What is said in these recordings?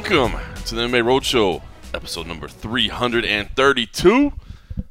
Welcome to the MMA Roadshow, episode number 332.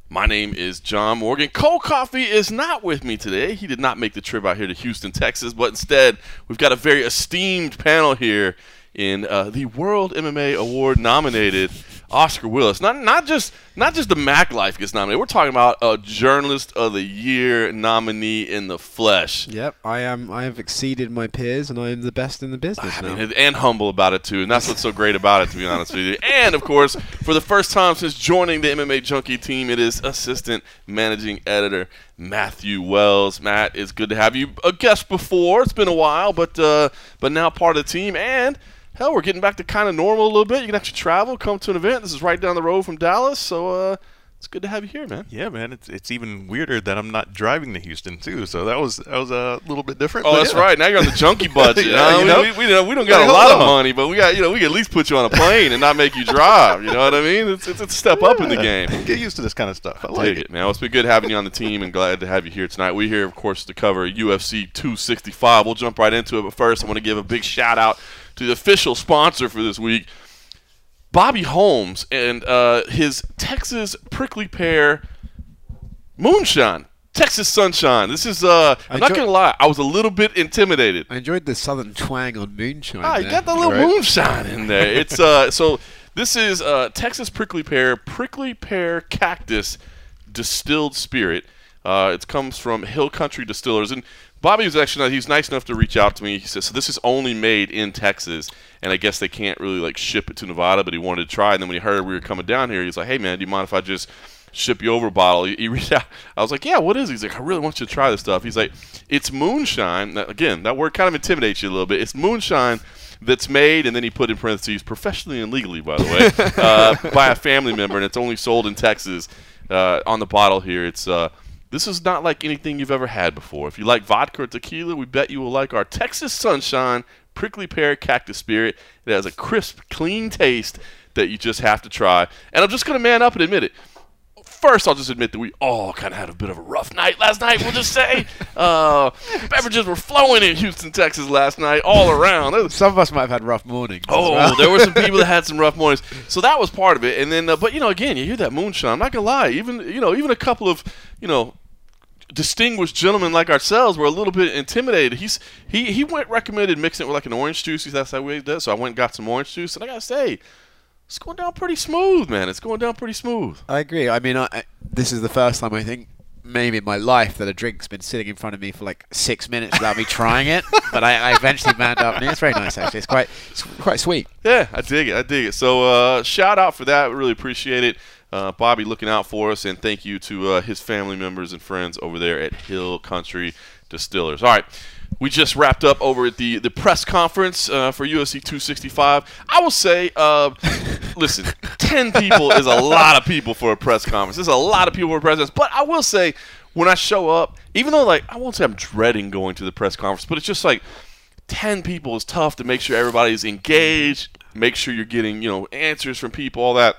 My name is John Morgan. Cole Coffee is not with me today. He did not make the trip out here to Houston, Texas, but instead, we've got a very esteemed panel here in uh, the World MMA Award nominated Oscar Willis. Not not just not just the Mac Life gets nominated. We're talking about a Journalist of the Year nominee in the flesh. Yep, I am. I have exceeded my peers, and I am the best in the business I now. mean, and humble about it too, and that's what's so great about it, to be honest with you. And of course, for the first time since joining the MMA Junkie team, it is assistant managing editor Matthew Wells. Matt, it's good to have you a guest before. It's been a while, but uh, but now part of the team, and hell, we're getting back to kind of normal a little bit. You can actually travel, come to an event. This is right down the road from Dallas, so uh, it's good to have you here, man. Yeah, man, it's it's even weirder that I'm not driving to Houston too. So that was that was a little bit different. Oh, that's yeah. right. Now you're on the junkie budget. Yeah, you we, know? we, we, don't- we don't got Like, a lot of money, but we got you know we can at least put you on a plane and not make you drive. You know what I mean? It's, it's, it's a step up in the game. Get used to this kind of stuff. I like Dig it. it, man. It's been good having you on the team and glad to have you here tonight. We're here, of course, to cover UFC 265. We'll jump right into it, but first, I want to give a big shout out to the official sponsor for this week, Bobby Holmes, and uh, his Texas Prickly Pear Moonshine. Texas Sunshine. This is, uh, I'm not going to lie, I was a little bit intimidated. I enjoyed the southern twang on moonshine. Ah, you got the little Right. moonshine in there. It's uh, so this is uh, Texas prickly pear, prickly pear cactus distilled spirit. Uh, it comes from Hill Country Distillers, and Bobby was actually he was nice enough to reach out to me. He says, "So this is only made in Texas, and I guess they can't really like ship it to Nevada, but he wanted to try." And then when he heard we were coming down here, he's like, "Hey man, do you mind if I just ship you over a bottle?" He, he reached out. I was like, "Yeah, what is?" it?" He's like, "I really want you to try this stuff." He's like, "It's moonshine." Now, again, that word kind of intimidates you a little bit. It's moonshine that's made, and then he put in parentheses, professionally and legally, by the way, uh, by a family member, and it's only sold in Texas. Uh, on the bottle here, it's uh, this is not like anything you've ever had before. If you like vodka or tequila, we bet you will like our Texas Sunshine Prickly Pear Cactus Spirit. It has a crisp, clean taste that you just have to try. And I'm just gonna man up and admit it. First, I'll just admit that we all kind of had a bit of a rough night last night. We'll just say uh, beverages were flowing in Houston, Texas last night, all around. Was- Some of us might have had rough mornings. Oh, well. there were some people that had some rough mornings, so that was part of it. And then, uh, but you know, again, you hear that moonshine. I'm not gonna lie, even you know, even a couple of you know distinguished gentlemen like ourselves were a little bit intimidated. He's he he went recommended mixing it with like an orange juice. He said that's how he does. So I went and got some orange juice, and I gotta say, it's going down pretty smooth, man. It's going down pretty smooth. I agree. I mean, I, I, this is the first time I think maybe in my life that a drink's been sitting in front of me for like six minutes without me trying it. But I, I eventually manned up, and it's very nice actually. It's quite, it's quite sweet. Yeah, I dig it. I dig it. So uh, shout out for that. Really appreciate it. Uh, Bobby looking out for us, and thank you to uh, his family members and friends over there at Hill Country Distillers. All right. We just wrapped up over at the, the press conference uh, for UFC 265. I will say, uh, listen, 10 people is a lot of people for a press conference. There's a lot of people for a press conference. But I will say, when I show up, even though, like, I won't say I'm dreading going to the press conference, but it's just like, 10 people is tough to make sure everybody's engaged, make sure you're getting, you know, answers from people, all that.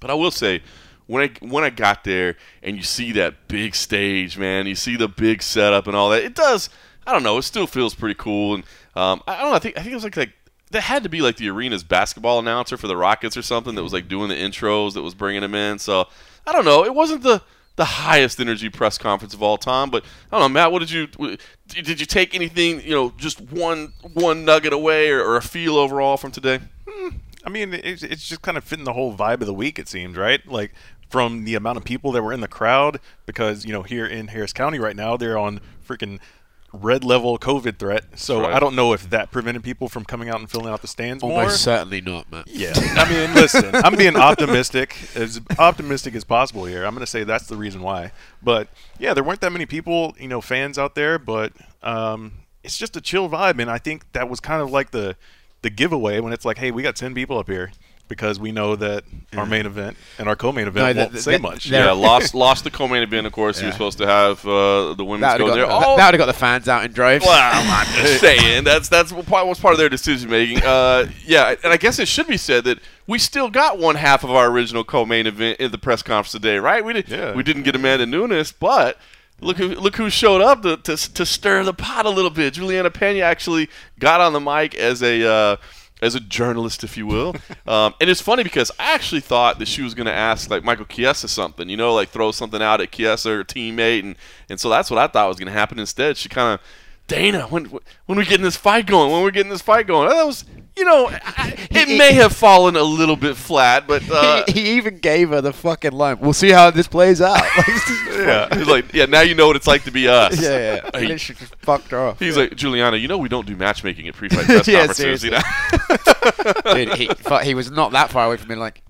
But I will say, when I when I got there and you see that big stage, man, you see the big setup and all that, it does. I don't know. It still feels pretty cool. And um, I don't know. I think I think it was like like that had to be like the arena's basketball announcer for the Rockets or something that was like doing the intros that was bringing them in. So I don't know. It wasn't the the highest energy press conference of all time, but I don't know, Matt. What did you did you take anything? You know, just one one nugget away or, or a feel overall from today? I mean, it's, it's just kind of fitting the whole vibe of the week. It seems right, like from the amount of people that were in the crowd, because you know here in Harris County right now they're on freaking red level COVID threat. So Right. I don't know if that prevented people from coming out and filling out the stands more. Certainly not, Matt. Yeah, I mean, listen, I'm being optimistic, as optimistic as possible here. I'm going to say that's the reason why. But yeah, there weren't that many people, you know, fans out there, but um, it's just a chill vibe, and I think that was kind of like the the giveaway when it's like, hey, we got ten people up here because we know that our main event and our co-main event No, won't the- the- say the- much. Yeah, lost lost the co-main event. Of course, you were Yeah. supposed to have uh, the women's That go would there. have Oh, that would've got the fans out in droves. well, I'm just saying that's that's what part, was part of their decision making. Uh, yeah, and I guess it should be said that we still got one half of our original co-main event in the press conference today, right? We did Yeah. we didn't get Amanda Nunes, but. Look who look who showed up to, to, to stir the pot a little bit. Julianna Peña actually got on the mic as a uh, as a journalist, if you will. um, and it's funny because I actually thought that she was going to ask like Michael Chiesa something, you know, like throw something out at Chiesa, her teammate, and and so that's what I thought was going to happen. Instead, she kind of Dana, when when we getting this fight going? When we're getting this fight going? That was, you know, it may have fallen a little bit flat, but uh, he, he even gave her the fucking line. We'll see how this plays out. Like, yeah, he's like, yeah, now you know what it's like to be us. yeah, yeah. He- Literally just fucked her off. He's like, Julianna, you know we don't do matchmaking at pre-fight press Yeah, conferences. You know? Dude, he, he was not that far away from being like,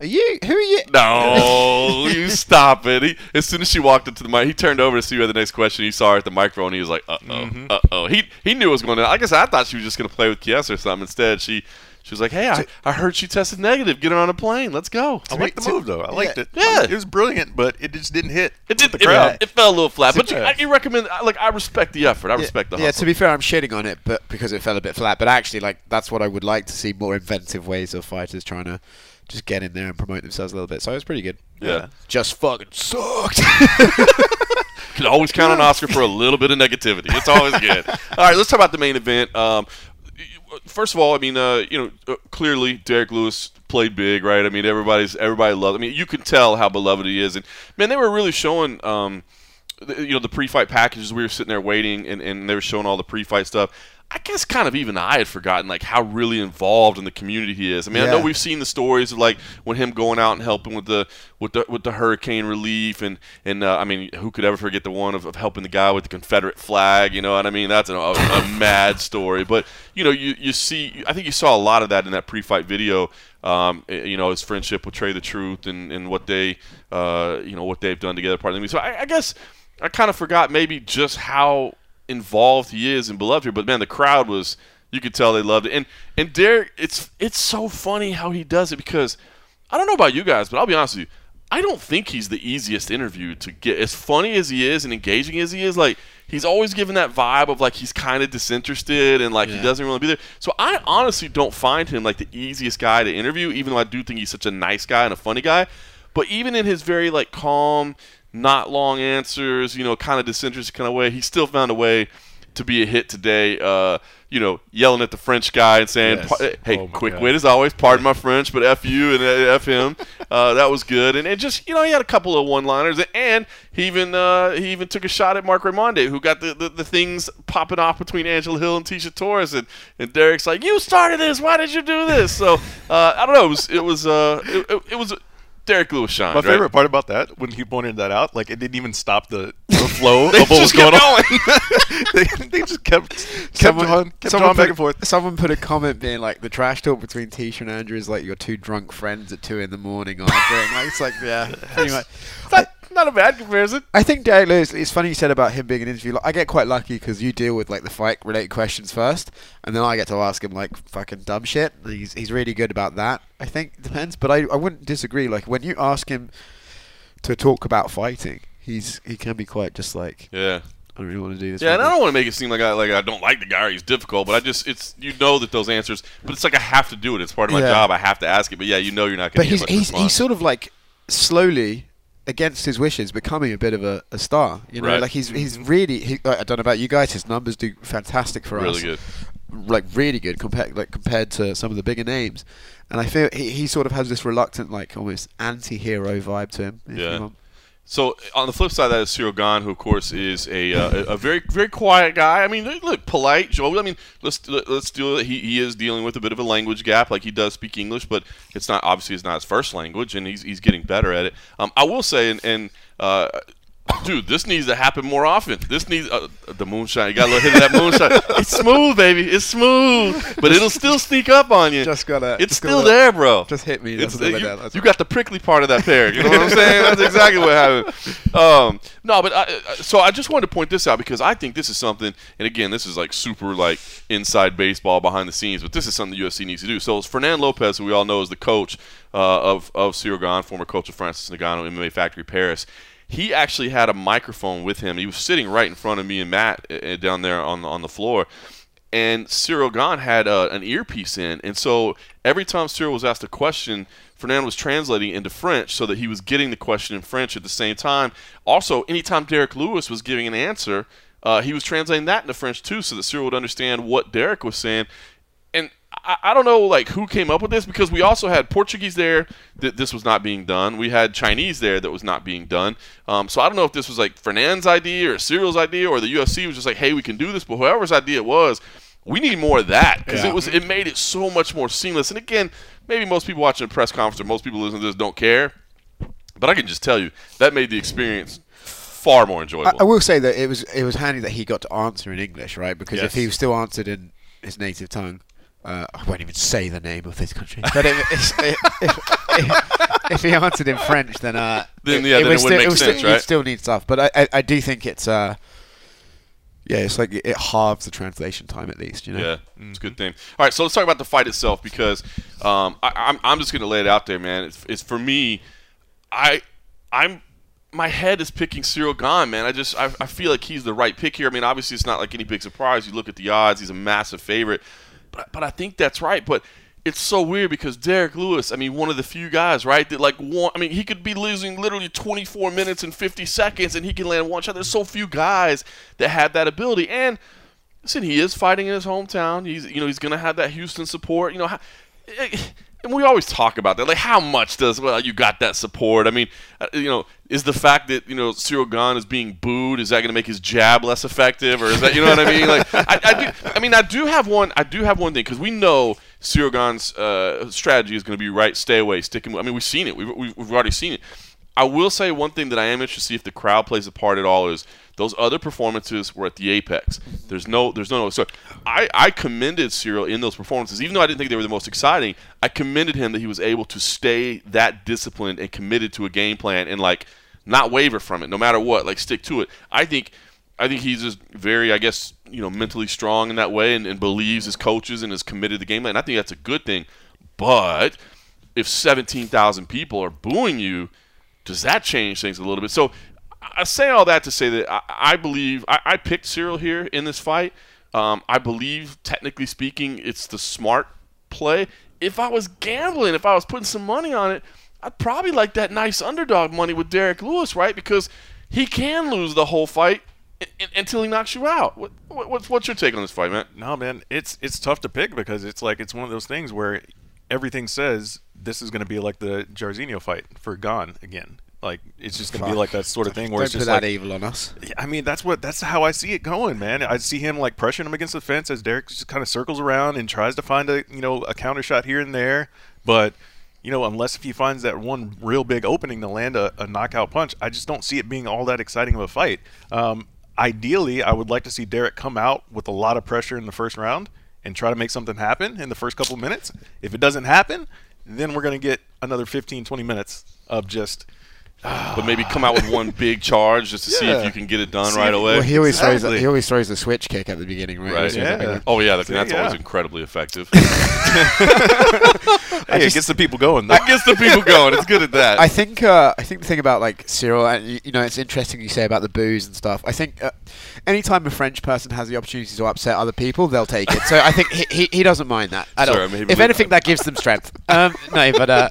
are you, who are you? No, you stop it. He, as soon as she walked into the mic, he turned over to see her the next question. He saw her at the microphone. He was like, "Uh oh, Mm-hmm. uh oh." He he knew it was going to. I guess I thought she was just going to play with Chiesa or something. Instead, she she was like, "Hey, I, I heard she tested negative. Get her on a plane. Let's go." I like the move though. I liked it. Yeah. it was brilliant, but it just didn't hit. It did. with the crowd. it fell a little flat, but you, I, you recommend. Like I respect the effort. I respect the yeah, to be fair, I'm shitting on it, but because it fell a bit flat. But actually, like that's what I would like to see more inventive ways of fighters trying to just get in there and promote themselves a little bit. So it was pretty good. yeah. Just fucking sucked. Can always count on Oscar for a little bit of negativity. It's always good. All right, let's talk about the main event. Um, first of all, I mean, uh, you know, uh, clearly Derrick Lewis played big, right? I mean, everybody's everybody loved. I mean, you can tell how beloved he is, and man, they were really showing. Um, the- you know the pre-fight packages we were sitting there waiting and, and they were showing all the pre-fight stuff i guess kind of even i had forgotten like how really involved in the community he is i mean i know we've seen the stories of like when him going out and helping with the with the with the hurricane relief and and uh, i mean who could ever forget the one of, of helping the guy with the confederate flag you know what i mean that's a, a mad story but you know you you see i think you saw a lot of that in that pre-fight video um, eh, you know his friendship with Trae tha Truth and, and what they uh, you know what they've done together. Part of me. So I, I guess I kind of forgot maybe just how involved he is and beloved here. But man, the crowd was you could tell they loved it. And and Derrick, it's it's so funny how he does it because I don't know about you guys, but I'll be honest with you. I don't think he's the easiest interview to get. As funny as he is and engaging as he is, like he's always given that vibe of like he's kind of disinterested and like he doesn't really be there. So I honestly don't find him like the easiest guy to interview, even though I do think he's such a nice guy and a funny guy. But even in his very like calm, not long answers, you know, kind of disinterested kind of way, he still found a way to be a hit today. Uh, you know, yelling at the French guy and saying, Yes. "Hey, Oh quick God. wit as always. Pardon my French, but f you and uh, f him." Uh, that was good, and, and just you know, he had a couple of one-liners, and he even uh, he even took a shot at Marc Raimondi, who got the, the, the things popping off between Angela Hill and Tecia Torres, and, and Derrick's like, "You started this. Why did you do this?" So uh, I don't know. It was it was uh, it, it, it was Derrick Lewis shine. My right? favorite part about that, when he pointed that out, like it didn't even stop the, the flow They of what was just going kept on. they, they just kept kept on, kept someone on back put- and forth. Someone put a comment being like, "The trash talk between Tecia and Andrew is like your two drunk friends at two in the morning arguing." like it's like, yeah, pretty much. Not, not a bad comparison. I think Derrick Lewis. It's funny you said about him being an interview. Like, I get quite lucky because you deal with like the fight related questions first, and then I get to ask him like fucking dumb shit. He's he's really good about that. I think it depends, but I I wouldn't disagree. Like when you ask him to talk about fighting, he's he can be quite just like Yeah. I don't really want to do this. Yeah, right and I don't want to make it seem like I like I don't like the guy or he's difficult, but I just it's you know that those answers, but it's like I have to do it. It's part of my Yeah. job. I have to ask it. But yeah, you know you're not But going to he's get much he's response. he's sort of like slowly against his wishes becoming a bit of a, a star. You know, Right. like he's he's really. He, I don't know about you guys. His numbers do fantastic for really us. Really good. like really good compared like compared to some of the bigger names. And I feel he, he sort of has this reluctant, like almost anti-hero vibe to him. if you Yeah. So on the flip side, that is Ciryl Gane, who of course is a, uh, a a very very quiet guy. I mean, look polite. Joe. I mean, let's let's do it. He, he is dealing with a bit of a language gap. Like he does speak English, but it's not obviously it's not his first language, and he's he's getting better at it. Um, I will say, and, and uh, dude, this needs to happen more often. This needs uh, the moonshine. You got a little hit of that moonshine. It's smooth, baby. It's smooth, but it'll still sneak up on you. Just gotta- It's just still gotta- there, bro. Just hit me. It's, little you, bit down, that's you got the prickly part of that pear. You know what I'm saying? That's exactly what happened. Um, no, but I, I- so I just wanted to point this out because I think this is something, and again, this is like super like inside baseball behind the scenes, but this is something the UFC needs to do. So it's Fernand Lopez, who we all know is the coach uh, of of Ciryl former coach of Francis Ngannou, MMA Factory Paris. He actually had a microphone with him. He was sitting right in front of me and Matt uh, down there on on the floor and Ciryl Gane had uh, an earpiece in, and so every time Ciryl was asked a question, Fernando was translating into French so that he was getting the question in French at the same time. Also, anytime Derrick Lewis was giving an answer, uh, he was translating that into French too, so that Ciryl would understand what Derrick was saying. I, I don't know like who came up with this because we also had Portuguese there that this was not being done. We had Chinese there that was not being done. Um, so I don't know if this was like Fernand's idea or Ciryl's idea or the UFC was just like, hey, we can do this. But whoever's idea it was, we need more of that because Yeah. it was it made it so much more seamless. And again, maybe most people watching a press conference or most people listening to this don't care, but I can just tell you that made the experience far more enjoyable. I will say that it was it was handy that he got to answer in English, right? Because if he was still answered in his native tongue, uh, I won't even say the name of this country. But if, if, if, if, he answered in French, then uh, Then, yeah, then it would wouldn't make would sense, still, right? still need stuff. But I, I, I do think it's uh, yeah, it's like it halves the translation time at least. You know. Yeah, it's a good thing. All right, so let's talk about the fight itself because um, I, I'm, I'm just going to lay it out there, man. It's, it's for me, I I'm my head is picking Ciryl Gane, man. I just I, I feel like he's the right pick here. I mean, obviously it's not like any big surprise. You look at the odds; he's a massive favorite, but but I think that's right. But it's so weird because Derrick Lewis, I mean, one of the few guys, right, that like one. I mean, he could be losing literally 24 minutes and 50 seconds, and he can land one shot. There's so few guys that have that ability, and listen, he is fighting in his hometown. He's you know he's gonna have that Houston support. You know, and we always talk about that. Like, how much does well you got that support? I mean, uh, you know, is the fact that you know Ciryl is being booed is that gonna make his jab less effective, or is that you know what I mean? Like, I, I do. I mean, I do have one. I do have one thing because we know Ciryl Gane's uh, strategy is gonna be right. Stay away. Stick. him- I mean, we've seen it. We've, we've, we've already seen it. I will say one thing that I am interested to see if the crowd plays a part at all is those other performances were at the apex. There's no, there's no, so I, I commended Ciryl in those performances, even though I didn't think they were the most exciting. I commended him that he was able to stay that disciplined and committed to a game plan and like not waver from it, no matter what, like stick to it. I think, I think he's just very, I guess, you know, mentally strong in that way and, and believes his coaches and is committed to the game plan. I think that's a good thing, but if 17,000 people are booing you, does that change things a little bit? So I say all that to say that I, I believe I, I picked Ciryl here in this fight. Um, I believe, technically speaking, it's the smart play. If I was gambling, if I was putting some money on it, I'd probably like that nice underdog money with Derrick Lewis, right? Because he can lose the whole fight until he knocks you out. What, what, what's, what's your take on this fight, man? No, man, it's it's tough to pick because it's like it's one of those things where everything says this is going to be like the Jairzinho fight for Gane again. Like it's just going to be like that sort of thing where Don't it's put just that like evil on us. I mean, that's what that's how I see it going, man. I see him like pressuring him against the fence as Derrick just kind of circles around and tries to find a you know a counter shot here and there, but you know unless if he finds that one real big opening to land a, a knockout punch, I just don't see it being all that exciting of a fight. Um, ideally, I would like to see Derrick come out with a lot of pressure in the first round and try to make something happen in the first couple minutes. If it doesn't happen, then we're going to get another 15, 20 minutes of just But maybe come out with one big charge just to see if you can get it done See right away. Well, he always throws. Exactly. He always throws the switch kick at the beginning, right? Right. So it's like Yeah. a- Oh yeah, that's, See, that's always incredibly effective. hey, it gets the people going. though. that gets the people going. It's good at that. I think uh, I think the thing about like Ciryl, and you, you know, it's interesting you say about the booze and stuff. I think uh, anytime a French person has the opportunity to upset other people, they'll take it. So I think he, he, he doesn't mind that at Sorry, all. maybe If anything, that gives them strength. Um, no, but uh,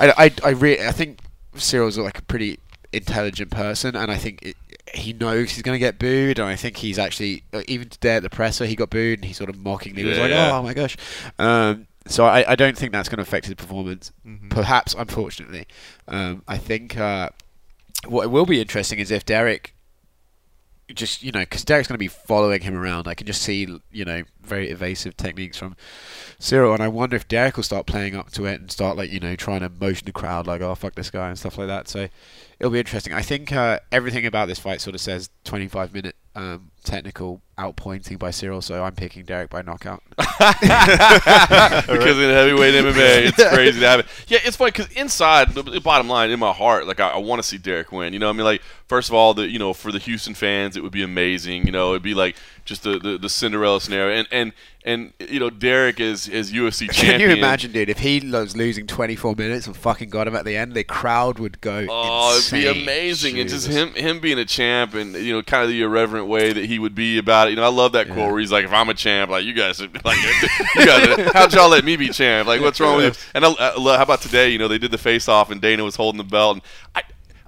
I I I, re- I think Ciryl's like a pretty intelligent person, and I think. It, he knows he's going to get booed, and I think he's actually even today at the presser he got booed, and he sort of mockingly was like, yeah. "Oh my gosh." Um, so I, I don't think that's going to affect his performance. Perhaps, unfortunately, um, I think uh, what will be interesting is if Derrick just you know because Derrick's going to be following him around. I can just see you know very evasive techniques from Ciryl, and I wonder if Derrick will start playing up to it and start like you know trying to motion the crowd like oh fuck this guy and stuff like that. So it'll be interesting. I think uh, everything about this fight sort of says 25 minute um, technical outpointing by Ciryl. So I'm picking Derrick by knockout. because in heavyweight MMA, it's crazy to have it. Yeah, it's funny because inside, the, bottom line, in my heart, like I, I want to see Derrick win. You know, what I mean, like first of all, the you know for the Houston fans, it would be amazing. You know, it'd be like just the, the, the Cinderella scenario, and and and you know, Derrick is is UFC champion. Can you imagine, dude? If he was losing 24 minutes and fucking got him at the end, the crowd would go. Oh, it'd be insane. amazing, and just him him being a champ, and you know, kind of the irreverent way that he would be about it. You know, I love that quote where he's like, "If I'm a champ, like you guys, are, like you guys, how'd y'all let me be champ? Like, what's wrong with you?" And I, I how about today? You know, they did the face off, and Dana was holding the belt, and I.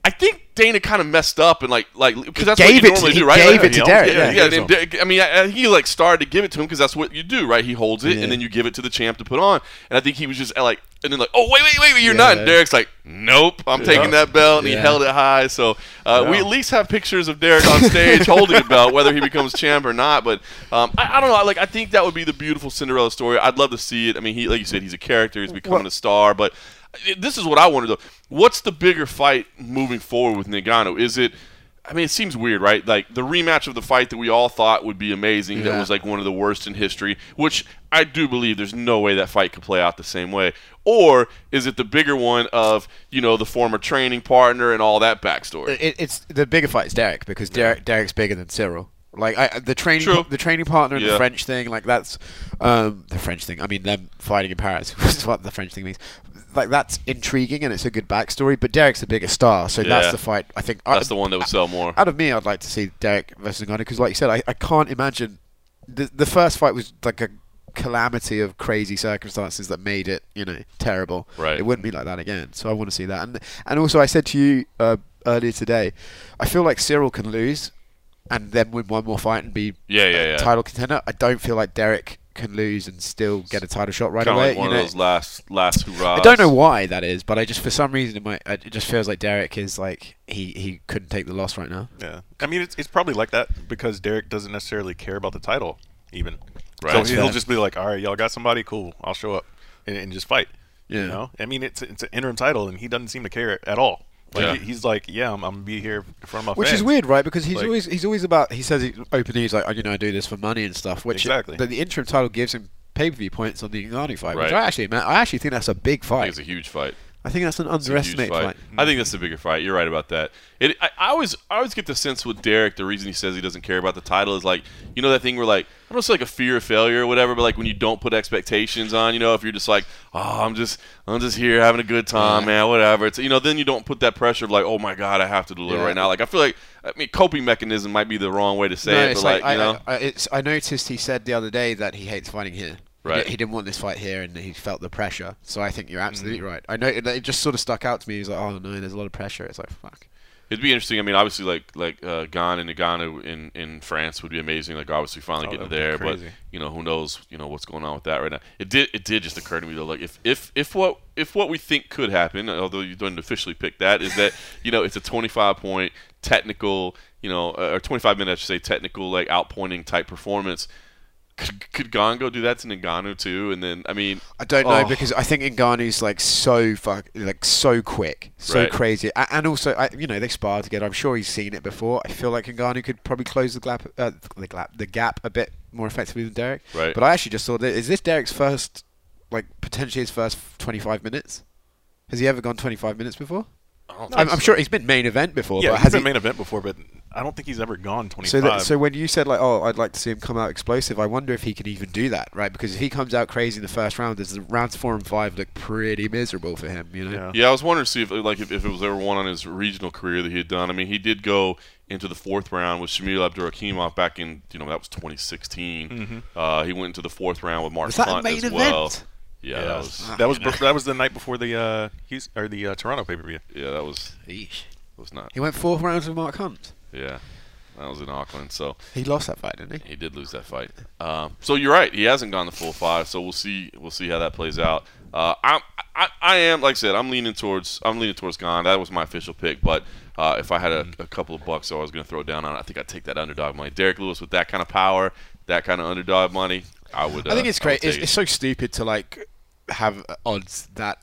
I think Dana kind of messed up and like like because that's what you to- normally he do, right? gave Like, it to Derrick, Yeah, yeah. yeah. He and Derrick- I mean, I, he like started to give it to him because that's what you do, right? He holds it Yeah. and then you give it to the champ to put on. And I think he was just like, and then like, oh wait, wait, wait, wait you're not. And Derrick's like, nope, I'm taking that belt, and he held it high. So uh, we at least have pictures of Derrick on stage holding a belt, whether he becomes champ or not. But um, I, I don't know. Like I think that would be the beautiful Cinderella story. I'd love to see it. I mean, he like you said, he's a character. He's becoming Well- a star, but. This is what I wonder though. What's the bigger fight moving forward with Ngannou? Is it I mean, it seems weird, right? Like the rematch of the fight that we all thought would be amazing, that Yeah. was like one of the worst in history, which I do believe there's no way that fight could play out the same way. Or is it the bigger one of, you know, the former training partner and all that backstory? It, it's the bigger fight is Derrick because Derrick Derrick's bigger than Ciryl. Like I, the training, True. the training partner and Yeah. the French thing, like that's um, the French thing. I mean, them fighting in Paris is what the French thing means. Like that's intriguing and it's a good backstory. But Derrick's the bigger star, so Yeah. that's the fight. I think That's I- the one that would sell more. Out of me, I'd like to see Derrick versus Ngannou because, like you said, I, I can't imagine the the first fight was like a calamity of crazy circumstances that made it, you know, terrible. Right. It wouldn't be like that again. So I want to see that. And and also, I said to you uh, earlier today, I feel like Ciryl can lose and then win one more fight and be Yeah, yeah, a yeah. title contender. I don't feel like Derrick can lose and still get a title shot right Kind of away. like one you know? of those last last hurrahs. I don't know why that is, but I just for some reason it might. It just feels like Derrick is like he he couldn't take the loss right now. Yeah, I mean it's, it's probably like that because Derrick doesn't necessarily care about the title even. Right. So That's he'll fair. just be like, "All right, y'all got somebody? Cool, I'll show up and, and just fight." Yeah. You know, I mean it's it's an interim title and he doesn't seem to care at all. Like Yeah. he's like, "Yeah, I'm, I'm gonna be here in front of my Which fans." is weird, right? Because he's Like- always he's always about. He says he, openly he's like, oh, you know, I do this for money and stuff. Which Exactly. but the interim title gives him pay per view points on the Ngannou fight, which Right. I actually, man, I actually think that's a big fight. think it's a huge fight. I think that's an It's a underestimated fight. I think that's the bigger fight. You're right about that. It, I, I always, I always get the sense with Derrick, the reason he says he doesn't care about the title is like, you know, that thing where like, I don't know, it's like a fear of failure or whatever, but like when you don't put expectations on, you know, if you're just like, oh, I'm just, I'm just here having a good time, Yeah. man, whatever. It's, you know, then you don't put that pressure of like, oh my god, I have to deliver Yeah. right now. Like I feel like, I mean, coping mechanism might be the wrong way to say No, it, it's but like, like, you know, I, I, it's, I noticed he said the other day that he hates fighting here. He Right. He, didn't want this fight here, and he felt the pressure. So I think you're absolutely Mm-hmm. right. I know it, it just sort of stuck out to me. He's like, oh no, there's a lot of pressure. It's like fuck. It'd be interesting. I mean, obviously, like like uh, Gane and Ngannou in, in France would be amazing. Like, obviously, finally Oh, getting there. But you know, who knows? You know what's going on with that right now. It did it did just occur to me though. Like, if if if what if what we think could happen, although you don't officially pick that, is that you know it's a 25 point technical, you know, uh, or 25 minute, I should say, technical like outpointing type performance. Could, could Gane go do that to Ngannou too? And then, I mean, I don't know Oh. because I think Ngannou's like so fuck, like so quick, so Right. crazy, and also I, you know they spar together. I'm sure he's seen it before. I feel like Ngannou could probably close the gap, uh, the gap, the gap a bit more effectively than Derrick. Right. But I actually just thought that is this Derrick's first, like potentially his first 25 minutes? Has he ever gone 25 minutes before? I don't I'm, think I'm sure he's been main event before. yeah, but he's has been he, main event before, but I don't think he's ever gone 25. so, that, so when you said like, oh, I'd like to see him come out explosive, I wonder if he can even do that, right? Because if he comes out crazy in the first round, there's the rounds four and five look pretty miserable for him, you know. yeah. Yeah, I was wondering to see if like if, if it was ever one on his regional career that he had done. I mean, he did go into the fourth round with Shamil Abdurakhimov back in you know that was 2016. Uh, he went into the fourth round with Mark Was that a Hunt main as event? well. Yeah, Yeah, that was that was that was the night before the uh, Hughes, or the uh, Toronto pay per view. yeah that was Eesh. was not He went fourth rounds with Mark Hunt. Yeah that was in Auckland. So He lost that fight, didn't he? he did lose that fight. Um, so you're right. He hasn't gone the full five. So we'll see. We'll see how that plays out. Uh, I'm, I, I am like I said. I'm leaning towards. I'm leaning towards Gane. That was my official pick. But uh, if I had a, a couple of bucks, so I was going to throw it down on. I think I'd take that underdog money. Derrick Lewis with that kind of power, that kind of underdog money. I would. I think uh, it's great. It's, take it's so stupid to like have odds that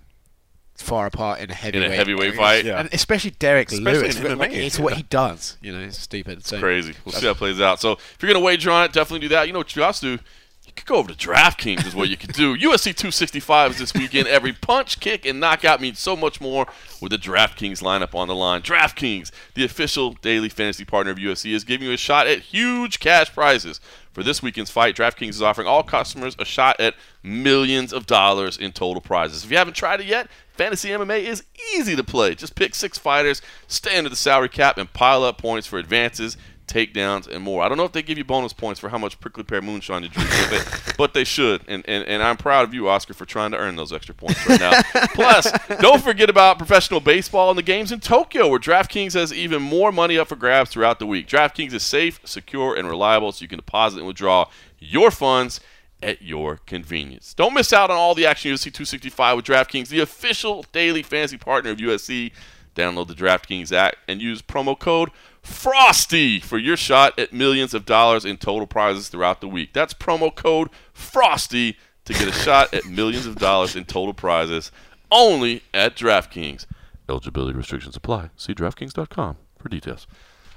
far apart in a heavyweight heavyweight fight? Yeah. and especially Derrick Especially Lewis. in MMA, like, it's what he does. You know, it's stupid. So crazy. We'll see how it plays out. So if you're gonna wager on it, definitely do that. You know what you guys do? You could go over to DraftKings is what you could do. UFC 265 is this weekend. Every punch, kick, and knockout means so much more with the DraftKings lineup on the line. DraftKings, the official daily fantasy partner of UFC, is giving you a shot at huge cash prizes. For this weekend's fight, DraftKings is offering all customers a shot at millions of dollars in total prizes. If you haven't tried it yet, Fantasy MMA is easy to play. Just pick six fighters, stay under the salary cap, and pile up points for advances. takedowns, and more. I don't know if they give you bonus points for how much prickly pear moonshine you drink it, but they should. And, and and I'm proud of you, Oscar, for trying to earn those extra points right now. Plus, don't forget about professional baseball and the games in Tokyo, where DraftKings has even more money up for grabs throughout the week. DraftKings is safe, secure, and reliable, so you can deposit and withdraw your funds at your convenience. Don't miss out on all the action UFC 265 with DraftKings, the official daily fantasy partner of UFC. Download the DraftKings app and use promo code FROSTY for your shot at millions of dollars in total prizes throughout the week. That's promo code FROSTY to get a shot at millions of dollars in total prizes only at DraftKings. Eligibility restrictions apply. See DraftKings.com for details.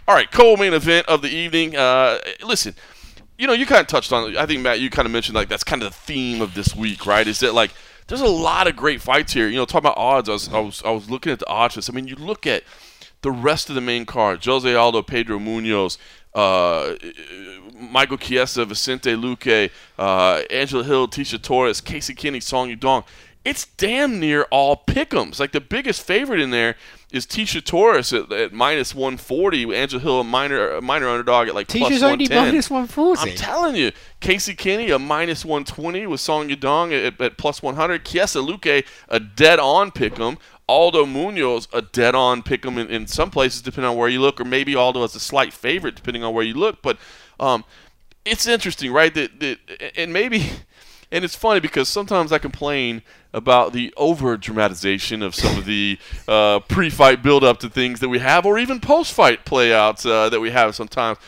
All right, co-main event of the evening. Uh, listen, you know, you kind of touched on. I think Matt, you kind of mentioned like that's kind of the theme of this week, right? Is that like there's a lot of great fights here. You know, talking about odds, I was I was, I was looking at the odds. I mean, you look at the rest of the main card: Jose Aldo, Pedro Munhoz, uh, Michael Chiesa, Vicente Luque, uh, Angela Hill, Tecia Torres, Casey Kenny, Song Yadong. It's damn near all pick'ems. Like the biggest favorite in there is Tecia Torres at, at minus 140. Angela Hill, a minor minor underdog at like plus Teacher's only 110. minus 140. I'm telling you, Casey Kenny a minus 120 with Song Yadong at, at plus 100. Chiesa Luque a dead on pick 'em. Aldo Munhoz a dead on pick 'em in, in some places depending on where you look, or maybe Aldo is a slight favorite depending on where you look. But um, it's interesting, right? That, that and maybe. And it's funny because sometimes I complain about the over dramatization of some of the uh, pre fight build up to things that we have, or even post fight playouts uh, that we have sometimes.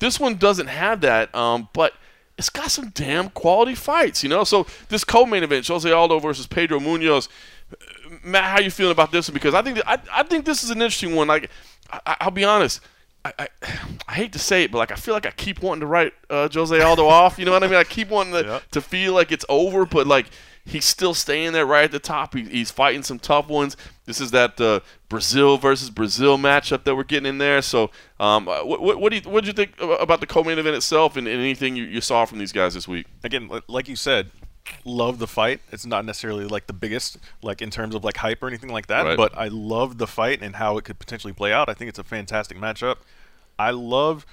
This one doesn't have that, um, but it's got some damn quality fights, you know? So this co main event, Jose Aldo versus Pedro Munhoz. Matt, how you feeling about this one? Because I think that, I, I think this is an interesting one. Like, I, I'll be honest. I, I, I hate to say it, but like I feel like I keep wanting to write uh, Jose Aldo off. You know what I mean? I keep wanting to, Yeah. to feel like it's over, but like he's still staying there right at the top. He, he's fighting some tough ones. This is that uh, Brazil versus Brazil matchup that we're getting in there. So, um, uh, what, what, what do you what do you think about the co-main event itself and, and anything you, you saw from these guys this week? again, like you said, love the fight. It's not necessarily like the biggest, like in terms of like hype or anything like that. Right. But I love the fight and how it could potentially play out. I think it's a fantastic matchup. I love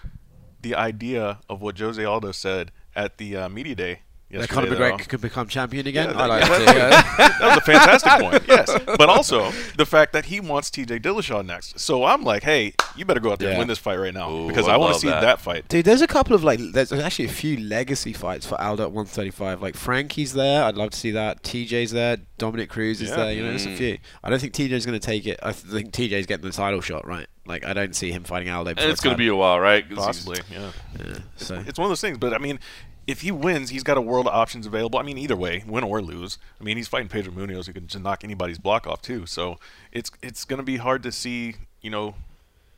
the idea of what Jose Aldo said at the uh, media day. That yesterday, Conor though. McGregor uh, could become champion again. Yeah, I like that- to hear that. that was a fantastic point. Yes, but also the fact that he wants T.J. Dillashaw next. So I'm like, hey, you better go out there and win this fight right now Ooh, because I I, want to see that. that. fight. Dude, there's a couple of like, there's actually a few legacy fights for Aldo at 135. Like Frankie's there, I'd love to see that. TJ's there, Dominick Cruz is Yeah. there. You know, there's a few. I don't think TJ's going to take it. I th- think TJ's getting the title shot right. Like I don't see him fighting Aldo. And it's going to be a while, right? Possibly, yeah. Yeah, so It's one of those things. But I mean, if he wins, he's got a world of options available. I mean, either way, win or lose. I mean, he's fighting Pedro Munhoz, who can just knock anybody's block off too. So it's it's going to be hard to see. You know,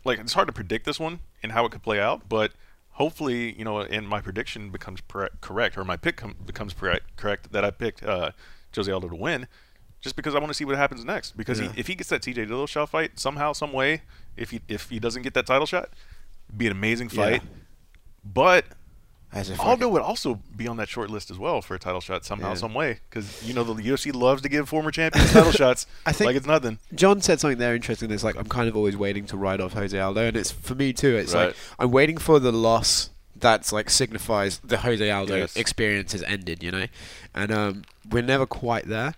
like it's hard to predict this one and how it could play out. But hopefully, you know, and my prediction becomes pre- correct, or my pick com- becomes correct, correct that I picked uh, Jose Aldo to win. Just because I want to see what happens next. Because Yeah. he, if he gets that TJ Dillashaw fight somehow, some way, if he if he doesn't get that title shot, it'd be an amazing Yeah. fight. But as if Aldo would also be on that short list as well for a title shot somehow, Yeah. some way. Because you know the UFC loves to give former champions title shots. I think- like it's nothing. John said something there interesting. It's like I'm kind of always waiting to ride off Jose Aldo, and it's for me too. It's Right. like I'm waiting for the loss that's like signifies the Jose Aldo Yes. experience has ended. You know, and um, we're never quite there.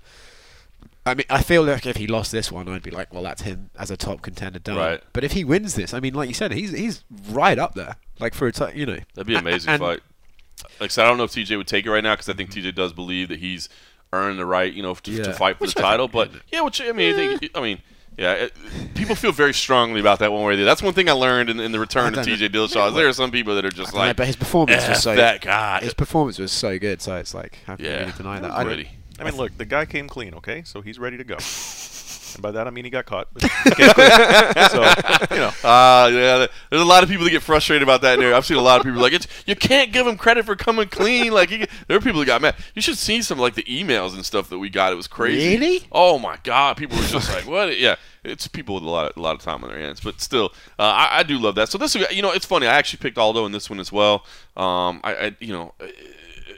I mean, I feel like if he lost this one, I'd be like, well, that's him as a top contender done. Right. But if he wins this, I mean, like you said, he's he's right up there. Like for a time, you know, That'd be an amazing and- fight. Like I said, I don't know if TJ would take it right now because I think TJ does believe that he's earned the right, you know, to, to fight for Which the I title. But yeah, which I mean, I think, I mean, yeah, it, people feel very strongly about that one way or the other. That's one thing I learned in, in the return I of TJ Dillashaw. is There are some people that are just don't know, like, but his performance F was so that guy. his performance was so good. So it's like, how can yeah, really deny that? I. I mean, look, the guy came clean, okay? So he's ready to go. and by that I mean he got caught. But he came clean. so you know, Uh, yeah, there's a lot of people that get frustrated about that. In there. I've seen a lot of people like, it's, you can't give him credit for coming clean. Like, he, there are people that got mad. You should see some like the emails and stuff that we got. It was crazy. Really? Oh my god, people were just like, what? Yeah, it's people with a lot, of, a lot of time on their hands. But still, uh, I, I do love that. So this, is you know, it's funny. I actually picked Aldo in this one as well. Um, I, I you know.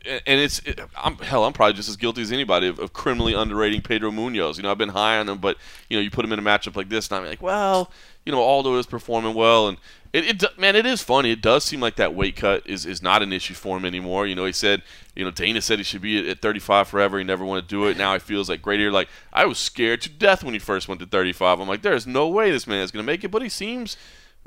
And it's it, I'm hell I'm probably just as guilty as anybody of, of, criminally underrating Pedro Munhoz. You know I've been high on him, but you know you put him in a matchup like this, and I'm like, well, you know Aldo is performing well, and it, it man it is funny. It does seem like that weight cut is, is not an issue for him anymore. You know he said you know Dana said he should be at, at 35 forever. He never wanted to do it. Now he feels like great. Like I was scared to death when he first went to 35. I'm like there's no way this man is going to make it, but he seems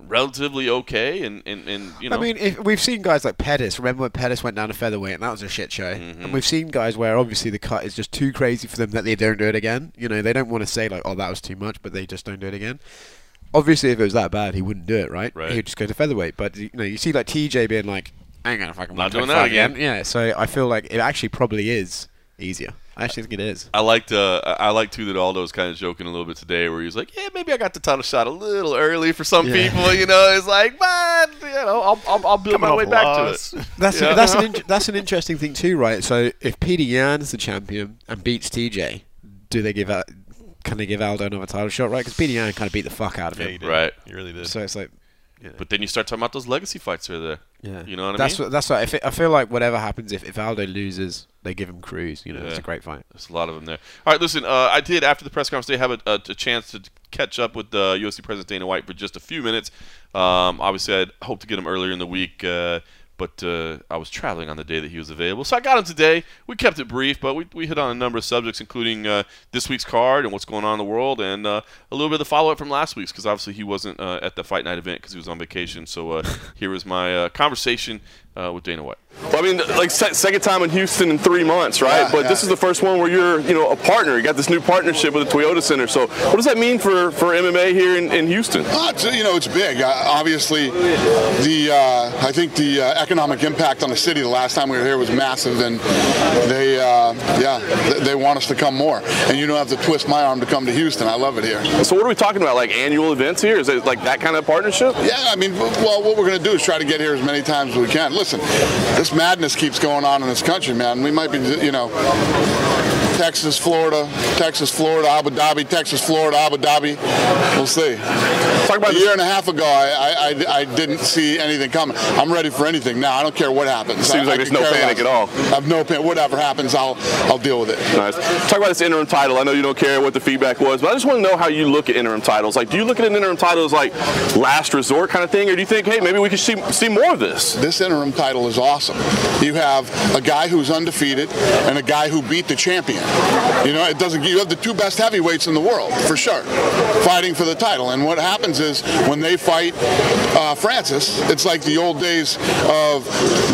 relatively okay and, and, and you know. I mean if we've seen guys like Pettis. Remember when Pettis went down to featherweight and that was a shit show? Mm-hmm. and we've seen guys where obviously the cut is just too crazy for them that they don't do it again. You know they don't want to say like oh that was too much but they just don't do it again. Obviously if it was that bad he wouldn't do it right, right. he'd just go to featherweight. But you know you see like TJ being like I ain't gonna fucking not doing that again. again. Yeah so I feel like it actually probably is easier I actually think it is. I liked uh, I liked too that Aldo was kind of joking a little bit today, where he was like, "Yeah, maybe I got the title shot a little early for some Yeah. people." You know, it's like, but you know, I'll, I'll, I'll build Coming my way a back loss. to it. That's Yeah. that's an in- that's an interesting thing too, right? So if Petr Yan's the champion and beats TJ, do they give out? Can they give Aldo another title shot, right? Because Petr Yan kind of beat the fuck out of Yeah, him. you did. Right. You really did. So it's like, But then you start talking about those legacy fights that are there. yeah, You know what I that's mean? what that's what I feel, I feel like. Whatever happens, if, if Aldo loses, they give him Cruz. You know, it's Yeah. a great fight. There's a lot of them there. All right, listen. Uh, I did after the press conference today have a, a, a chance to catch up with uh, UFC President Dana White for just a few minutes. Um, obviously, I'd hoped to get him earlier in the week, uh, but uh, I was traveling on the day that he was available, so I got him today. We kept it brief, but we, we hit on a number of subjects, including uh, this week's card and what's going on in the world, and uh, a little bit of the follow up from last week's because obviously he wasn't uh, at the fight night event because he was on vacation. So uh, here was my uh, conversation uh, with Dana White. Well, I mean, like se- second time in Houston in three months, right? Yeah, but yeah. this is the first one where you're, you know, a partner. You got this new partnership with the Toyota Center. So, what does that mean for, for MMA here in, in Houston? Uh, it's, you know, it's big. Uh, obviously, the uh, I think the uh, economic impact on the city the last time we were here was massive, and they, uh, yeah, they, they want us to come more. And you don't have to twist my arm to come to Houston. I love it here. So, what are we talking about? Like annual events here? Is it like that kind of partnership? Yeah, I mean, well, what we're going to do is try to get here as many times as we can. Listen, this madness keeps going on in this country, man. We might be, you know, Texas, Florida, Texas, Florida, Abu Dhabi, Texas, Florida, Abu Dhabi. We'll see. Talk about a year and a half ago, I, I, I didn't see anything coming. I'm ready for anything now. I don't care what happens. Seems I- like there's no panic at all. I have no panic. Whatever happens, I'll I'll deal with it. Nice. Talk about this interim title. I know you don't care what the feedback was, but I just want to know how you look at interim titles. Like, do you look at an interim title as like last resort kind of thing, or do you think, hey, maybe we could see see more of this? This interim title is awesome. You have a guy who's undefeated and a guy who beat the champion. You know, it doesn't. You have the two best heavyweights in the world for sure, fighting for the title. And what happens is when they fight uh, Francis, it's like the old days of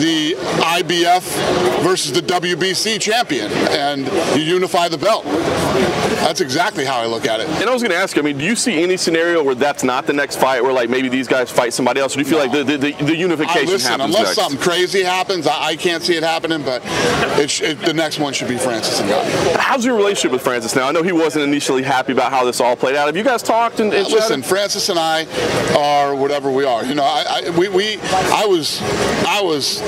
the IBF versus the WBC champion, and you unify the belt. That's exactly how I look at it. And I was going to ask you, I mean, do you see any scenario where that's not the next fight, where like maybe these guys fight somebody else, or do you feel like the, the, the, I unification listen, happens unless next? something crazy happens, I, I can't see it happening, but it, sh- it, the next one should be Francis and Guy. How's your relationship with Francis now? I know he wasn't initially happy about how this all played out. Have you guys talked and, and Listen. Francis and I are whatever we are. You know, I, I we, we I was I was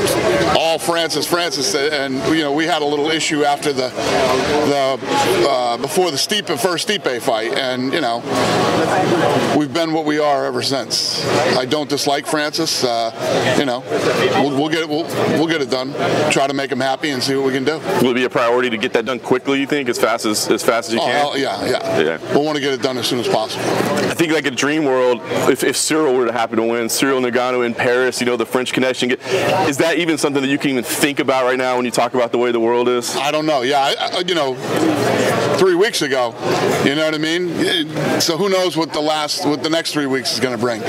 all Francis Francis, and you know we had a little issue after the the uh, before the Stipe first Stipe fight, and you know we've been what we are ever since. I don't dislike Francis. Uh, you know, we'll, we'll get it. We'll, we'll get it done. Try to make him happy and see what we can do. Will it be a priority to get that done quickly? You think as fast as as fast as you Oh, can? hell, yeah, yeah, Yeah. We'll want to get it done as soon as possible. I think like a dream world, if, if Ciryl were to happen to win, Ciryl Ngannou in Paris, you know, the French connection, is that even something that you can even think about right now when you talk about the way the world is? I don't know. Yeah, I, I, you know, three weeks ago. You know what I mean? So who knows what the last, what the next three weeks is going to bring?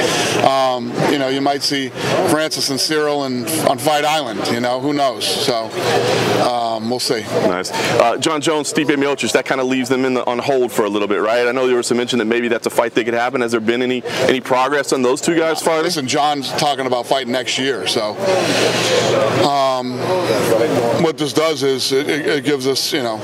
Um, you know, you might see Francis and Ciryl and on Fight Island. You know, who knows? So um, we'll see. Nice. Uh, Jon Jones, Stipe Miocic, that kind of leaves them in the, on hold for a little bit, right? I know there was some mention that maybe that's a fight that could happen. Has there been any any progress on those two guys fighting? Listen, Jon's talking about fighting next year. So um, what this does is it, it it gives us, you know,